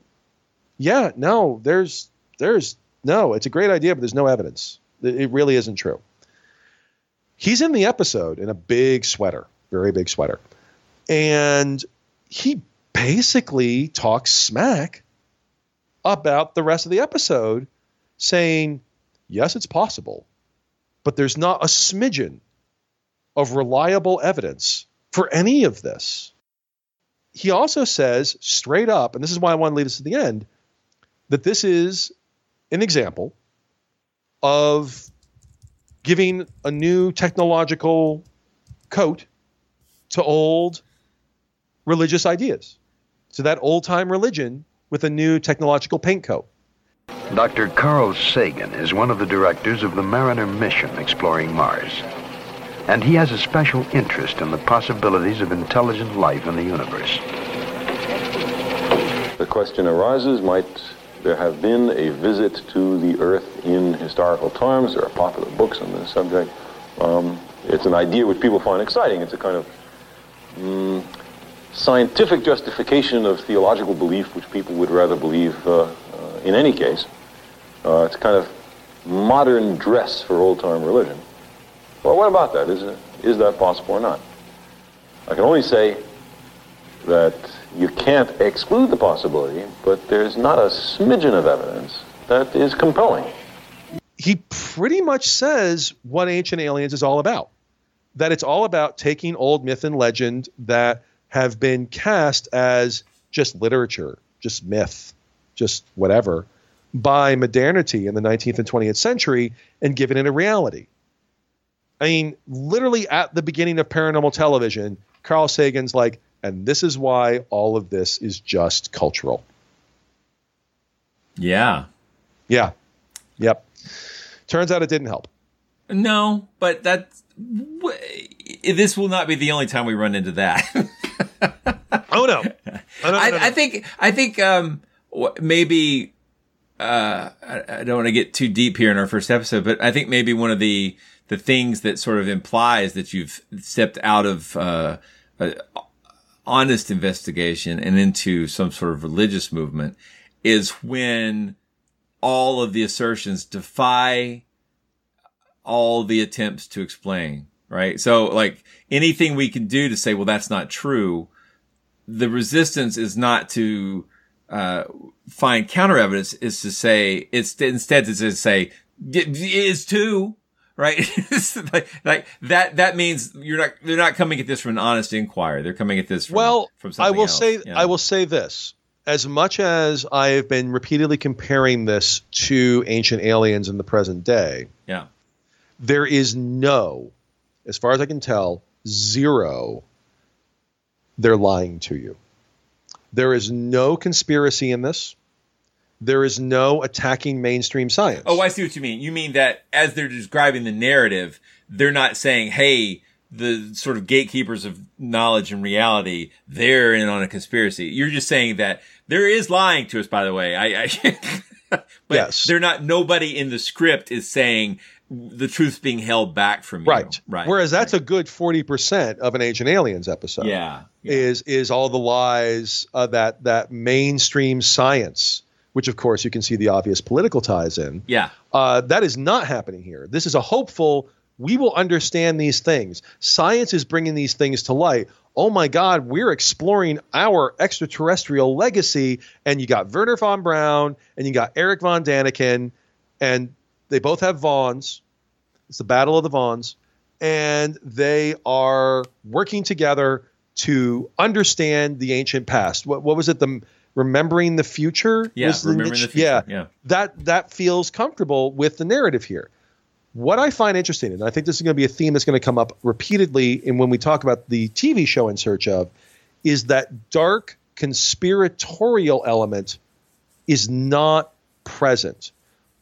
yeah, no, there's there's no, it's a great idea, but there's no evidence. It really isn't true. He's in the episode in a big sweater, very big sweater. And he basically talks smack about the rest of the episode, saying, yes, it's possible, but there's not a smidgen of reliable evidence for any of this. He also says straight up, and this is why I want to leave this to the end, that this is an example of giving a new technological coat to old religious ideas. So that old time religion with a new technological paint coat. Dr. Carl Sagan is one of the directors of the Mariner mission exploring Mars. And he has a special interest in the possibilities of intelligent life in the universe. The question arises, might there have been a visit to the Earth in historical times? There are popular books on this subject. Um, it's an idea which people find exciting. It's a kind of mm, scientific justification of theological belief, which people would rather believe uh, uh, in any case. Uh, it's kind of modern dress for old-time religion. Well, what about that? Is, it, is that possible or not? I can only say that you can't exclude the possibility, but there's not a smidgen of evidence that is compelling. He pretty much says what Ancient Aliens is all about. That it's all about taking old myth and legend that have been cast as just literature, just myth, just whatever, by modernity in the 19th and 20th century and given it a reality. I mean, literally at the beginning of paranormal television, Carl Sagan's like, and this is why all of this is just cultural. Yeah. Yeah. Yep. Turns out it didn't help. No, but that this will not be the only time we run into that. oh no. Oh, no, no, I, no, I, think I think um, maybe uh, I, I don't want to get too deep here in our first episode, but I think maybe one of the the things that sort of implies that you've stepped out of uh, honest investigation and into some sort of religious movement is when all of the assertions defy all the attempts to explain, right? So like anything we can do to say, well, that's not true. The resistance is not to, uh, find counter evidence is to say, it's instead to say, it is too, right? like, like that, that means you're not, they're not coming at this from an honest inquiry. They're coming at this from, well, from I will else. say, Yeah. I will say this. As much as I have been repeatedly comparing this to ancient aliens in the present day, Yeah. there is no, as far as I can tell, zero, they're lying to you. There is no conspiracy in this. There is no attacking mainstream science. Oh, I see what you mean. You mean that as they're describing the narrative, they're not saying, hey, the sort of gatekeepers of knowledge and reality, they're in on a conspiracy. You're just saying that there is lying to us, by the way. I, I but Yes. they're not, nobody in the script is saying the truth being held back from you. Right. Right. Whereas that's a good 40% of an Ancient Aliens episode. Yeah. Is is all the lies uh, that that mainstream science, which of course you can see the obvious political ties in. Yeah. Uh, that is not happening here. This is a hopeful. We will understand these things. Science is bringing these things to light. Oh my God, we're exploring our extraterrestrial legacy. And you got Wernher von Braun and you got Erich von Daniken, and they both have Vons. It's the Battle of the Vons, and they are working together to understand the ancient past. What, what was it? The remembering the future. Yeah, was remembering niche- the future, Yeah, yeah. That that feels comfortable with the narrative here. What I find interesting, and I think this is going to be a theme that's going to come up repeatedly, in when we talk about the TV show in search of, is that dark conspiratorial element is not present.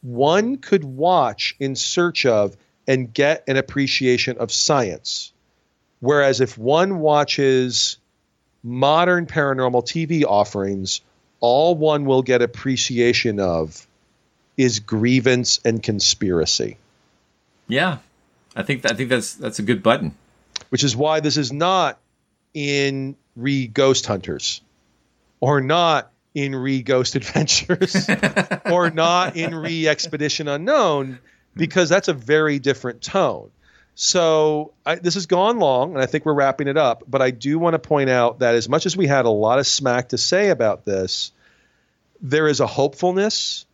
One could watch in search of and get an appreciation of science. Whereas if one watches modern paranormal TV offerings, all one will get appreciation of is grievance and conspiracy. Yeah. I think, I think that's, that's a good button. Which is why this is not in re Ghost Hunters or not in re Ghost Adventures or not in re Expedition Unknown Mm-hmm. because that's a very different tone. So I, this has gone long, and I think we're wrapping it up. But I do want to point out that as much as we had a lot of smack to say about this, there is a hopefulness.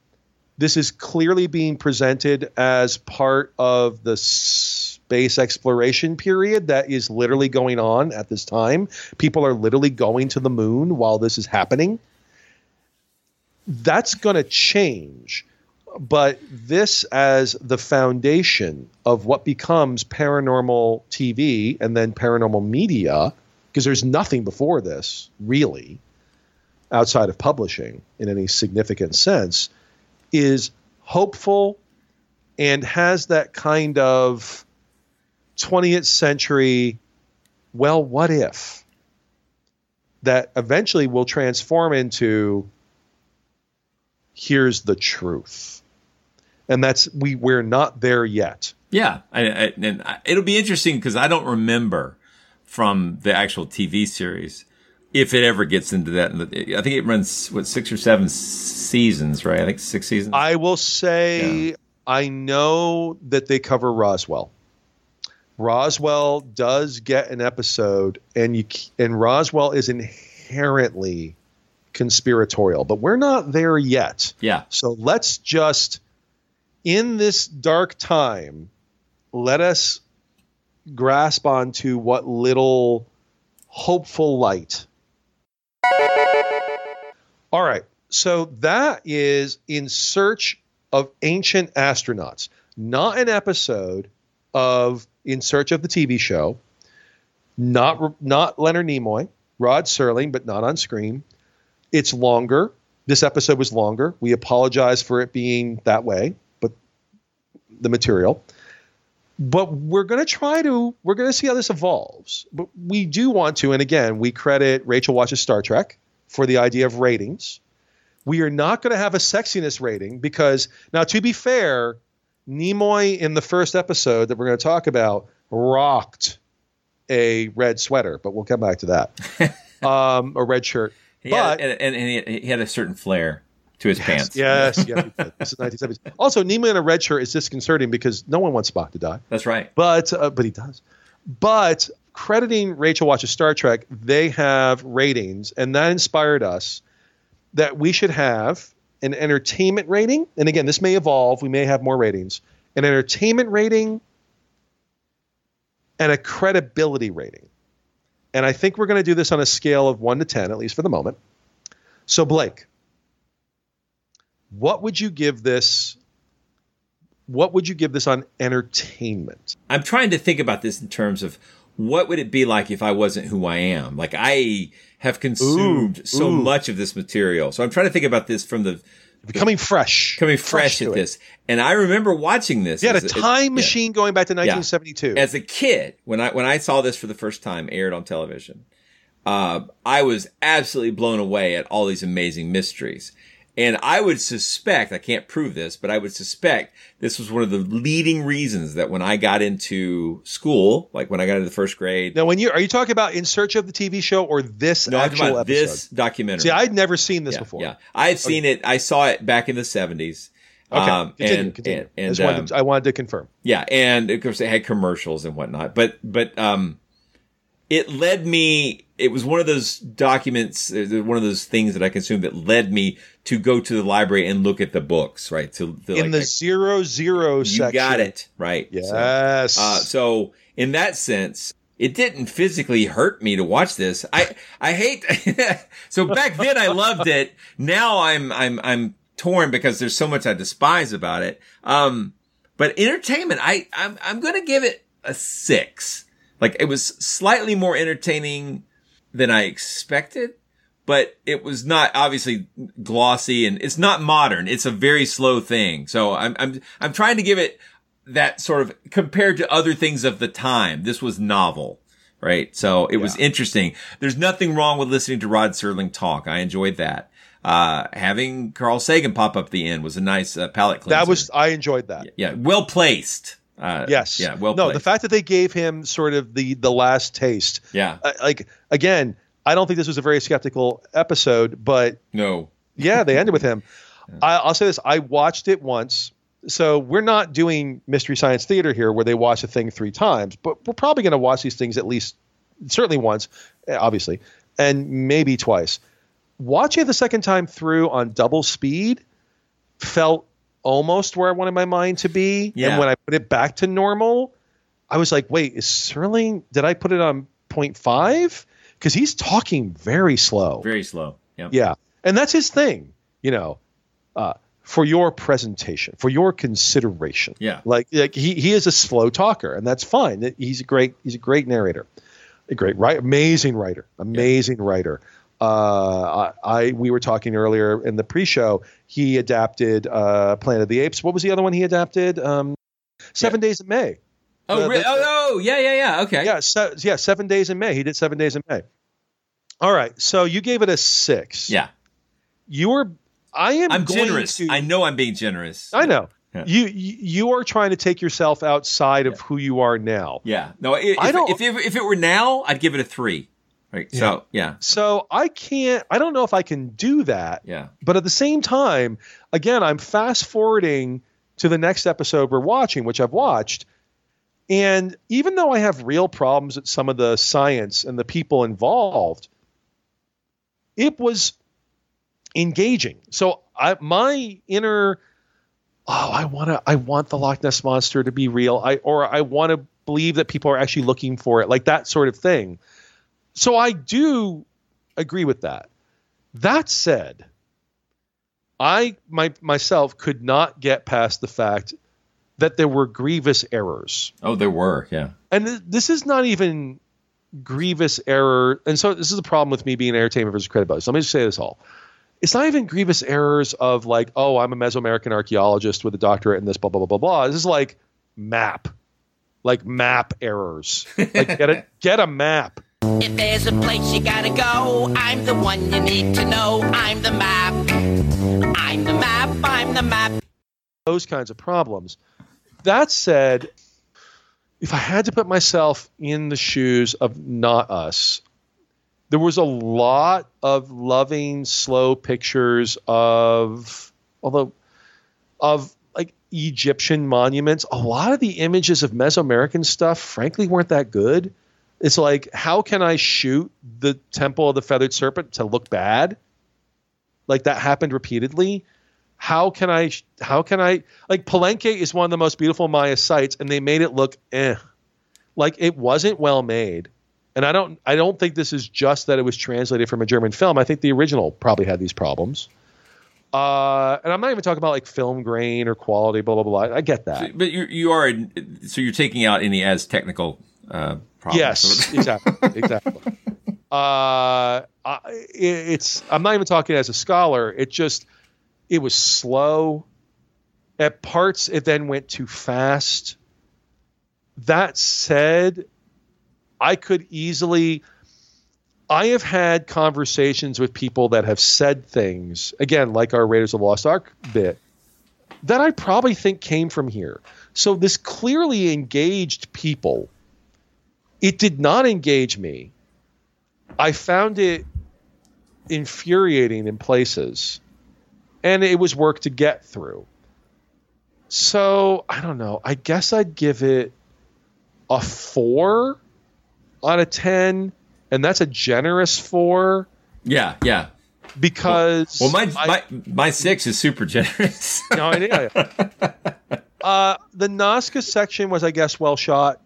This is clearly being presented as part of the space exploration period that is literally going on at this time. People are literally going to the moon while this is happening. That's going to change but this as the foundation of what becomes paranormal TV and then paranormal media, because there's nothing before this really outside of publishing in any significant sense, is hopeful and has that kind of 20th century, well, what if? That eventually will transform into here's the truth. And that's we we're not there yet. Yeah, I, I, and I, it'll be interesting because I don't remember from the actual TV series if it ever gets into that. I think it runs what six or seven seasons, right? I think six seasons. I will say yeah. I know that they cover Roswell. Roswell does get an episode, and you and Roswell is inherently conspiratorial, but we're not there yet. Yeah. So let's just, in this dark time, let us grasp onto what little hopeful light. All right. So that is in search of ancient astronauts, not an episode of In Search of the TV show, not not Leonard Nimoy, Rod Serling, but not on screen. It's longer. This episode was longer. We apologize for it being that way, but the material. But we're going to try to, we're going to see how this evolves. But we do want to, and again, we credit Rachel watches Star Trek for the idea of ratings. We are not going to have a sexiness rating because, now to be fair, Nimoy in the first episode that we're going to talk about rocked a red sweater, but we'll come back to that. um, a red shirt. He but had, and, and, he had a certain flair to his yes, pants. Yes, yeah, this is 1970s. Also, Nimoy in a red shirt is disconcerting because no one wants Spock to die. That's right. But uh, but he does. But crediting Rachel watches Star Trek, they have ratings, and that inspired us that we should have an entertainment rating. And again, this may evolve. We may have more ratings. An entertainment rating and a credibility rating. And I think we're going to do this on a scale of one to 10, at least for the moment. So, Blake, what would you give this? What would you give this on entertainment? I'm trying to think about this in terms of what would it be like if I wasn't who I am? Like I have consumed Ooh, so ooh. much of this material. So I'm trying to think about this from the Becoming fresh. coming fresh, to at it. this. And I remember watching this. Yeah, a time yeah. machine going back to 1972. As a kid, when I when I saw this for the first time aired on television, uh, I was absolutely blown away at all these amazing mysteries. And I would suspect, I can't prove this, but I would suspect this was one of the leading reasons that when I got into school, like when I got into the first grade, now, when you are you talking about in search of the TV show or this no, I'm actual about episode? this documentary. See, I'd never seen this yeah, before. Yeah, I had seen it. I saw it back in the 70s. Okay, Um, continue, and, continue. and, I, and just wanted um, to, I wanted to confirm. yeah, and of course it had commercials and whatnot. But but um, it led me. It was one of those documents, uh, one of those things that I consumed that led me to go to the library and look at the books. Right to, In like, the zero zero you section. got it right. So, Yes. uh, so in that sense, it didn't physically hurt me to watch this. I I hate. so back then I loved it. Now I'm I'm I'm torn because there's so much I despise about it. Um, but entertainment, I I'm I'm gonna give it a six. Like it was slightly more entertaining than I expected, but it was not obviously glossy and it's not modern. It's a very slow thing. So I'm I'm I'm trying to give it that sort of compared to other things of the time. This was novel, right? So it was interesting. There's nothing wrong with listening to Rod Serling talk. I enjoyed that. Uh, having Carl Sagan pop up the end was a nice uh, palate cleanser. That was I enjoyed that. yeah, well placed. Uh, Yes. Yeah, well no, placed. the fact that they gave him sort of the the last taste. yeah. Uh, like again, I don't think this was a very skeptical episode, but No. yeah, they ended with him. I, I'll say this: I watched it once. So we're not doing mystery science theater here, where they watch a thing three times, but we're probably going to watch these things at least, certainly once, eh, obviously, and maybe twice. Watching it the second time through on double speed felt almost where I wanted my mind to be, Yeah. and when I put it back to normal, I was like, "Wait, is Serling? Did I put it on 0.5? Because he's talking very slow." Very slow. Yeah. Yeah, and that's his thing. You know, uh, for your presentation, for your consideration. Yeah. Like, like he, he is a slow talker, and that's fine. He's a great he's a great narrator, a great right, amazing writer, amazing writer. Uh, I, I we were talking earlier in the pre-show. He adapted uh, Planet of the Apes. What was the other one he adapted? Um, Seven Days in May. Oh, The- the- oh, oh, yeah, yeah, yeah. Okay. yeah, se- yeah, Seven Days in May. He did Seven Days in May. All right, so you gave it a six. Yeah. You were. I am. I'm generous. to- I know I'm being generous. I know. Yeah. You, you are trying to take yourself outside of who you are now. Yeah. No, i- if, I don't- if, if, if it were now, I'd give it a three. Right. So, yeah. So I can't. I don't know if I can do that. Yeah. But at the same time, again, I'm fast forwarding to the next episode we're watching, which I've watched. And even though I have real problems with some of the science and the people involved, it was engaging. So I, my inner, oh, I want to, I want the Loch Ness monster to be real. I or I want to believe that people are actually looking for it, like that sort of thing. So I do agree with that. That said, I my myself could not get past the fact that there were grievous errors. Oh, there were. Yeah. And th- this is not even grievous error. And so this is the problem with me being an entertainment versus credibility. So let me just say this all. It's not even grievous errors of like, oh, I'm a Mesoamerican archaeologist with a doctorate in this, blah, blah, blah, blah, blah. This is like map. Like map errors. Like get a get a map. If there's a place you gotta go, I'm the one you need to know. I'm the map. I'm the map. I'm the map. those kinds of problems. That said, if I had to put myself in the shoes of not us, there was a lot of loving, slow pictures of, although, of like Egyptian monuments. A lot of the images of Mesoamerican stuff, frankly, weren't that good. It's like, how can I shoot the Temple of the Feathered Serpent to look bad? Like that happened repeatedly how can I how can I like Palenque is one of the most beautiful Maya sites and they made it look eh. Like it wasn't well made. And I don't I don't think this is just that it was translated from a German film. I think the original probably had these problems. Uh, and I'm not even talking about like film grain or quality, blah blah blah. I get that. But you you are so you're taking out any as technical uh, problems. Yes, exactly, exactly. Uh, I, it, it's I'm not even talking as a scholar. It just it was slow. At parts, it then went too fast. That said, I could easily. I have had conversations with people that have said things again, like our Raiders of the Lost Ark bit, that I probably think came from here. So this clearly engaged people. It did not engage me. I found it infuriating in places, and it was work to get through. So I don't know. I guess I'd give it a four out of ten, and that's a generous four Yeah. Yeah. because Well, my I- my my six is super generous. no, I- yeah. uh, the Nazca section was, I guess, well shot.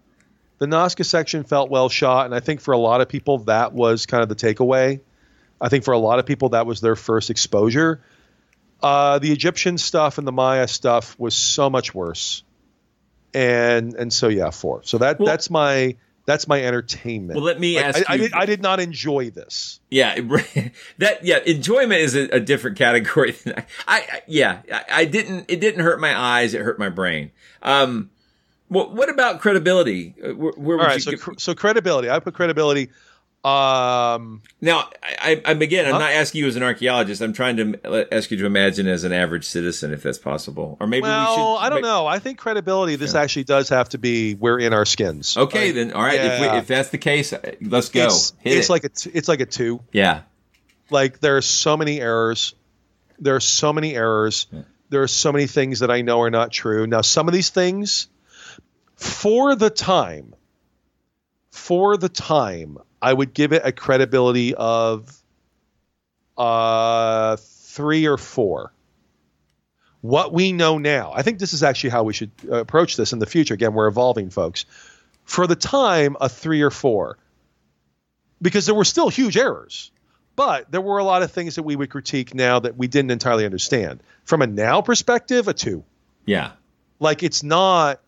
The Nazca section felt well shot, and I think for a lot of people that was kind of the takeaway. I think for a lot of people that was their first exposure. Uh, the Egyptian stuff and the Maya stuff was so much worse, and and so yeah, four. So that Well- that's my that's my entertainment. Well, let me Like, ask I, I you- did, I did not enjoy this. Yeah, that yeah, enjoyment is a, a different category. I, I, I yeah, I, I didn't. It didn't hurt my eyes. It hurt my brain. Um, what what about credibility? Uh, Where, where would All right, you so give- cr- so credibility. I put credibility. Um, now, I, I, I'm again. I'm Huh? not asking you as an archaeologist. I'm trying to ask you to imagine as an average citizen, if that's possible, or maybe well, we should. Well, I don't know. I think credibility. This actually does have to be we're in our skins. Okay, Like, then all right. If, we, if that's the case, uh, let's go. it's, it's it. like a t- it's like a two. yeah, Like there are so many errors. There are so many errors. There are so many things that I know are not true. Now, some of these things, for the time, for the time, I would give it a credibility of uh, three or four. What we know now, I think this is actually how we should uh, approach this in the future. Again, we're evolving, folks. For the time, a three or four, because there were still huge errors. but there were a lot of things that we would critique now that we didn't entirely understand. From a now perspective, a two. Yeah. Like it's not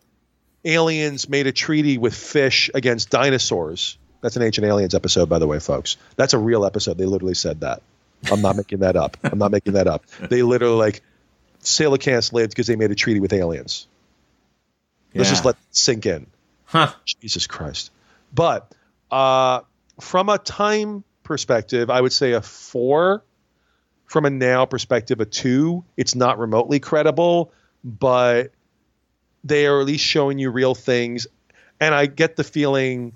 aliens made a treaty with fish against dinosaurs. That's an Ancient Aliens episode, by the way, folks. That's a real episode. They literally said that. I'm not making that up. I'm not making that up. They literally like coelacanths lived because they made a treaty with aliens. Let's just let it sink in. Huh. Jesus Christ. But uh, from a time perspective, I would say a four. From a now perspective, a two. It's not remotely credible, but they are at least showing you real things. And I get the feeling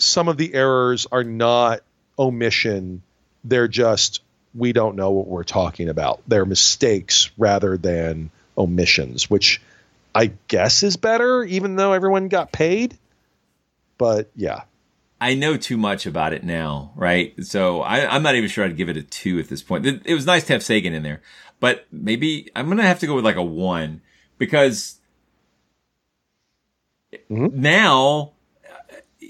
some of the errors are not omission. They're just, we don't know what we're talking about. They're mistakes rather than omissions, which I guess is better, even though everyone got paid. But yeah. I know too much about it now, right? So I, I'm not even sure I'd give it a two at this point. It, it was nice to have Sagan in there, but maybe I'm gonna have to go with like a one because mm-hmm. now,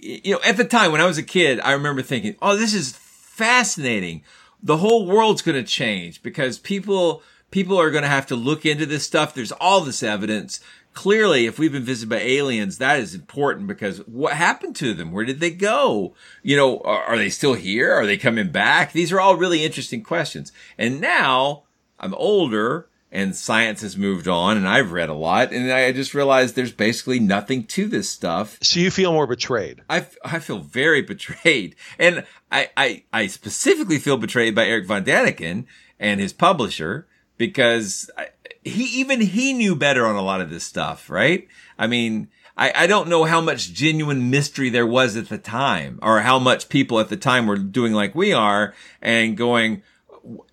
you know, at the time when I was a kid, I remember thinking, "Oh, this is fascinating. The whole world's going to change because people people are going to have to look into this stuff. There's all this evidence." Clearly, if we've been visited by aliens, that is important because what happened to them? Where did they go? You know, are, are they still here? Are they coming back? These are all really interesting questions. And now I'm older and science has moved on and I've read a lot and I just realized there's basically nothing to this stuff. So you feel more betrayed. I, I feel very betrayed. And I, I, I specifically feel betrayed by Erich Von Daniken and his publisher because I, he, even he knew better on a lot of this stuff, right? I mean, I, I don't know how much genuine mystery there was at the time or how much people at the time were doing like we are and going,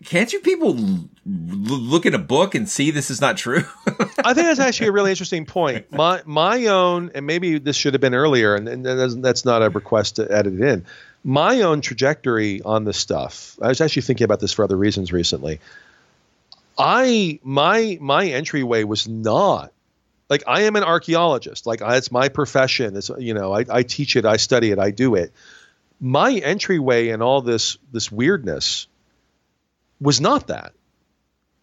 can't you people look at a book and see this is not true? I think that's actually a really interesting point. My my own, and maybe this should have been earlier, and, and that's, not a request to edit it in. My own trajectory on this stuff. I was actually thinking about this for other reasons recently. I my my entryway was not like I am an archaeologist. Like I, it's my profession. It's you know I, I teach it, I study it, I do it. My entryway in all this this weirdness was not that.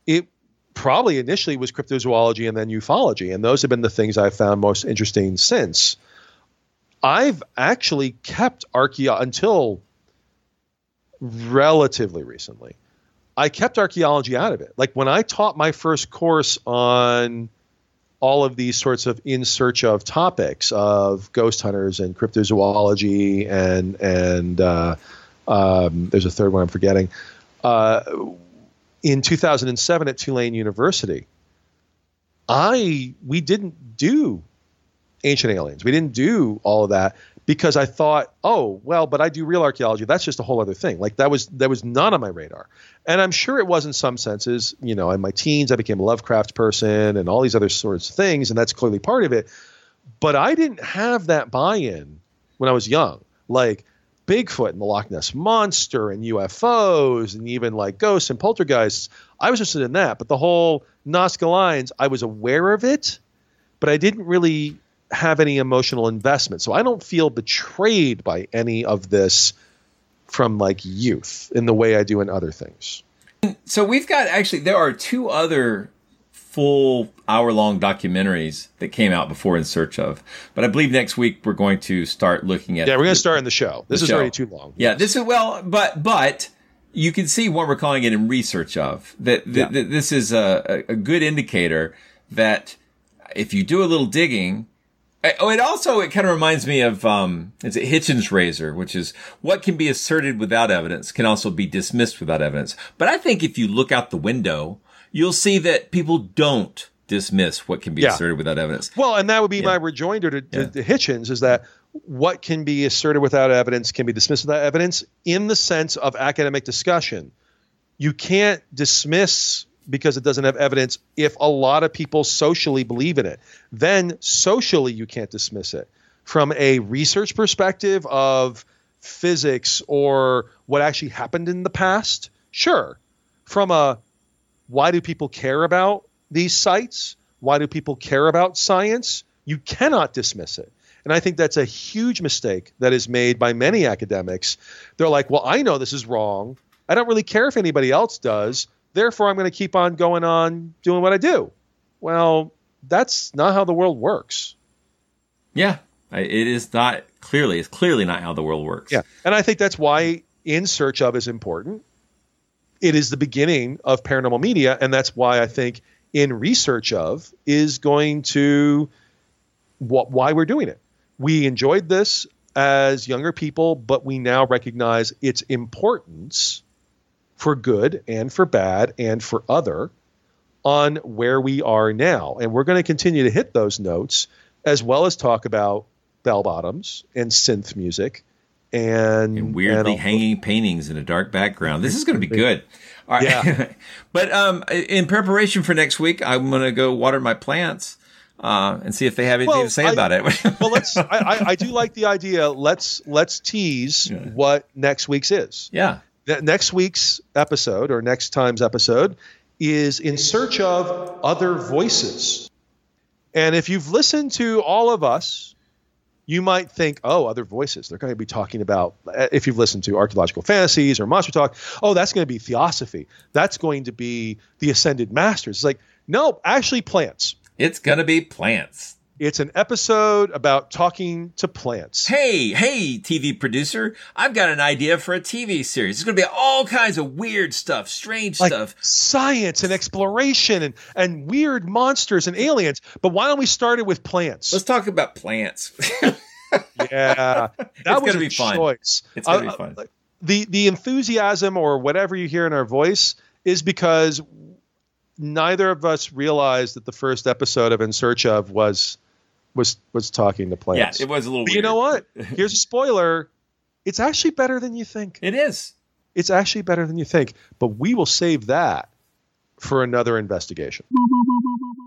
It probably initially was cryptozoology and then ufology, and those have been the things I've found most interesting since. I've actually kept archaeo until relatively recently. I kept archaeology out of it. Like when I taught my first course on all of these sorts of in search of topics of ghost hunters and cryptozoology and and uh, um, there's a third one I'm forgetting. Uh, in 2007 at Tulane University, I we didn't do ancient aliens. We didn't do all of that because I thought, oh well, but I do real archaeology. That's just a whole other thing. Like that was that was not on my radar. And I'm sure it was in some senses. You know, in my teens, I became a Lovecraft person and all these other sorts of things, and that's clearly part of it. But I didn't have that buy-in when I was young. Like Bigfoot and the Loch Ness monster and UFOs and even like ghosts and poltergeists. I was interested in that, but the whole Nazca lines, I was aware of it, but I didn't really have any emotional investment. So I don't feel betrayed by any of this from like youth in the way I do in other things. So we've got actually there are two other full hour long documentaries that came out before in search of. But I believe next week we're going to start looking at Yeah, we're going to start in the show. This the is show. already too long. Yeah, this is well, but but you can see what we're calling it in research of that. that, Yeah. this is a, a good indicator that if you do a little digging. Oh, it also it kind of reminds me of um, it's a Hitchens razor, which is what can be asserted without evidence can also be dismissed without evidence. But I think if you look out the window, you'll see that people don't dismiss what can be Yeah. asserted without evidence. Well, and that would be my rejoinder to, to, to Hitchens is that what can be asserted without evidence can be dismissed without evidence in the sense of academic discussion. You can't dismiss because it doesn't have evidence if a lot of people socially believe in it. Then socially, you can't dismiss it. From a research perspective of physics or what actually happened in the past, sure. From a why do people care about these sites? Why do people care about science? You cannot dismiss it. And I think that's a huge mistake that is made by many academics. They're like, well, I know this is wrong. I don't really care if anybody else does. Therefore, I'm going to keep on going on doing what I do. Well, that's not how the world works. Yeah, it is not clearly. It's clearly not how the world works. Yeah, and I think that's why In Search of is important. It is the beginning of paranormal media, and that's why I think In Research of is going to what why we're doing it. We enjoyed this as younger people, but we now recognize its importance for good and for bad and for other on where we are now. And we're going to continue to hit those notes as well as talk about bell bottoms and synth music and, And weirdly and- hanging paintings in a dark background. This is going to be good. All right. Yeah. but um, in preparation for next week, I'm going to go water my plants uh, and see if they have anything Well, to say I- about it. well, let's. I, I, I do like the idea. Let's let's tease what next week's is. yeah. Ne- next week's episode or next time's episode is in search of other voices. And if you've listened to all of us, you might think, oh, other voices. They're going to be talking about, uh, if you've listened to archaeological fantasies or monster talk, oh, that's going to be theosophy. That's going to be the ascended masters. It's like, no, actually, plants. It's going to be plants. It's an episode about talking to plants. Hey, hey, TV producer, I've got an idea for a TV series. It's going to be all kinds of weird stuff, strange like stuff. science and exploration and, and weird monsters and aliens. But why don't we start it with plants? Let's talk about plants. yeah, that It's was a be fun. choice. It's gonna be Uh, fun. uh, The the enthusiasm or whatever you hear in our voice is because neither of us realized that the first episode of In Search of was was was talking to yeah, plants. it was a little But weird. you know what? Here's a spoiler. It's actually better than you think. It is. It's actually better than you think. But we will save that for another investigation.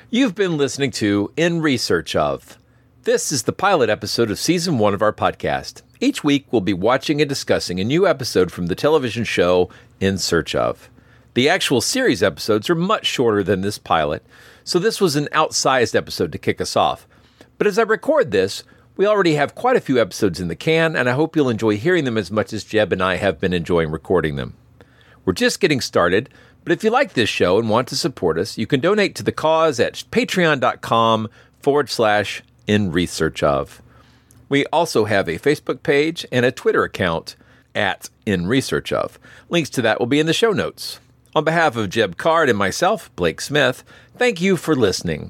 You've been listening to In Research of. This is the pilot episode of season one of our podcast. Each week, we'll be watching and discussing a new episode from the television show In Search of. The actual series episodes are much shorter than this pilot, so this was an outsized episode to kick us off. But as I record this, we already have quite a few episodes in the can, and I hope you'll enjoy hearing them as much as Jeb and I have been enjoying recording them. We're just getting started, but if you like this show and want to support us, you can donate to the cause at patreon.com forward slash in research of. We also have a Facebook page and a Twitter account at in research of. Links to that will be in the show notes. On behalf of Jeb Card and myself, Blake Smith, thank you for listening.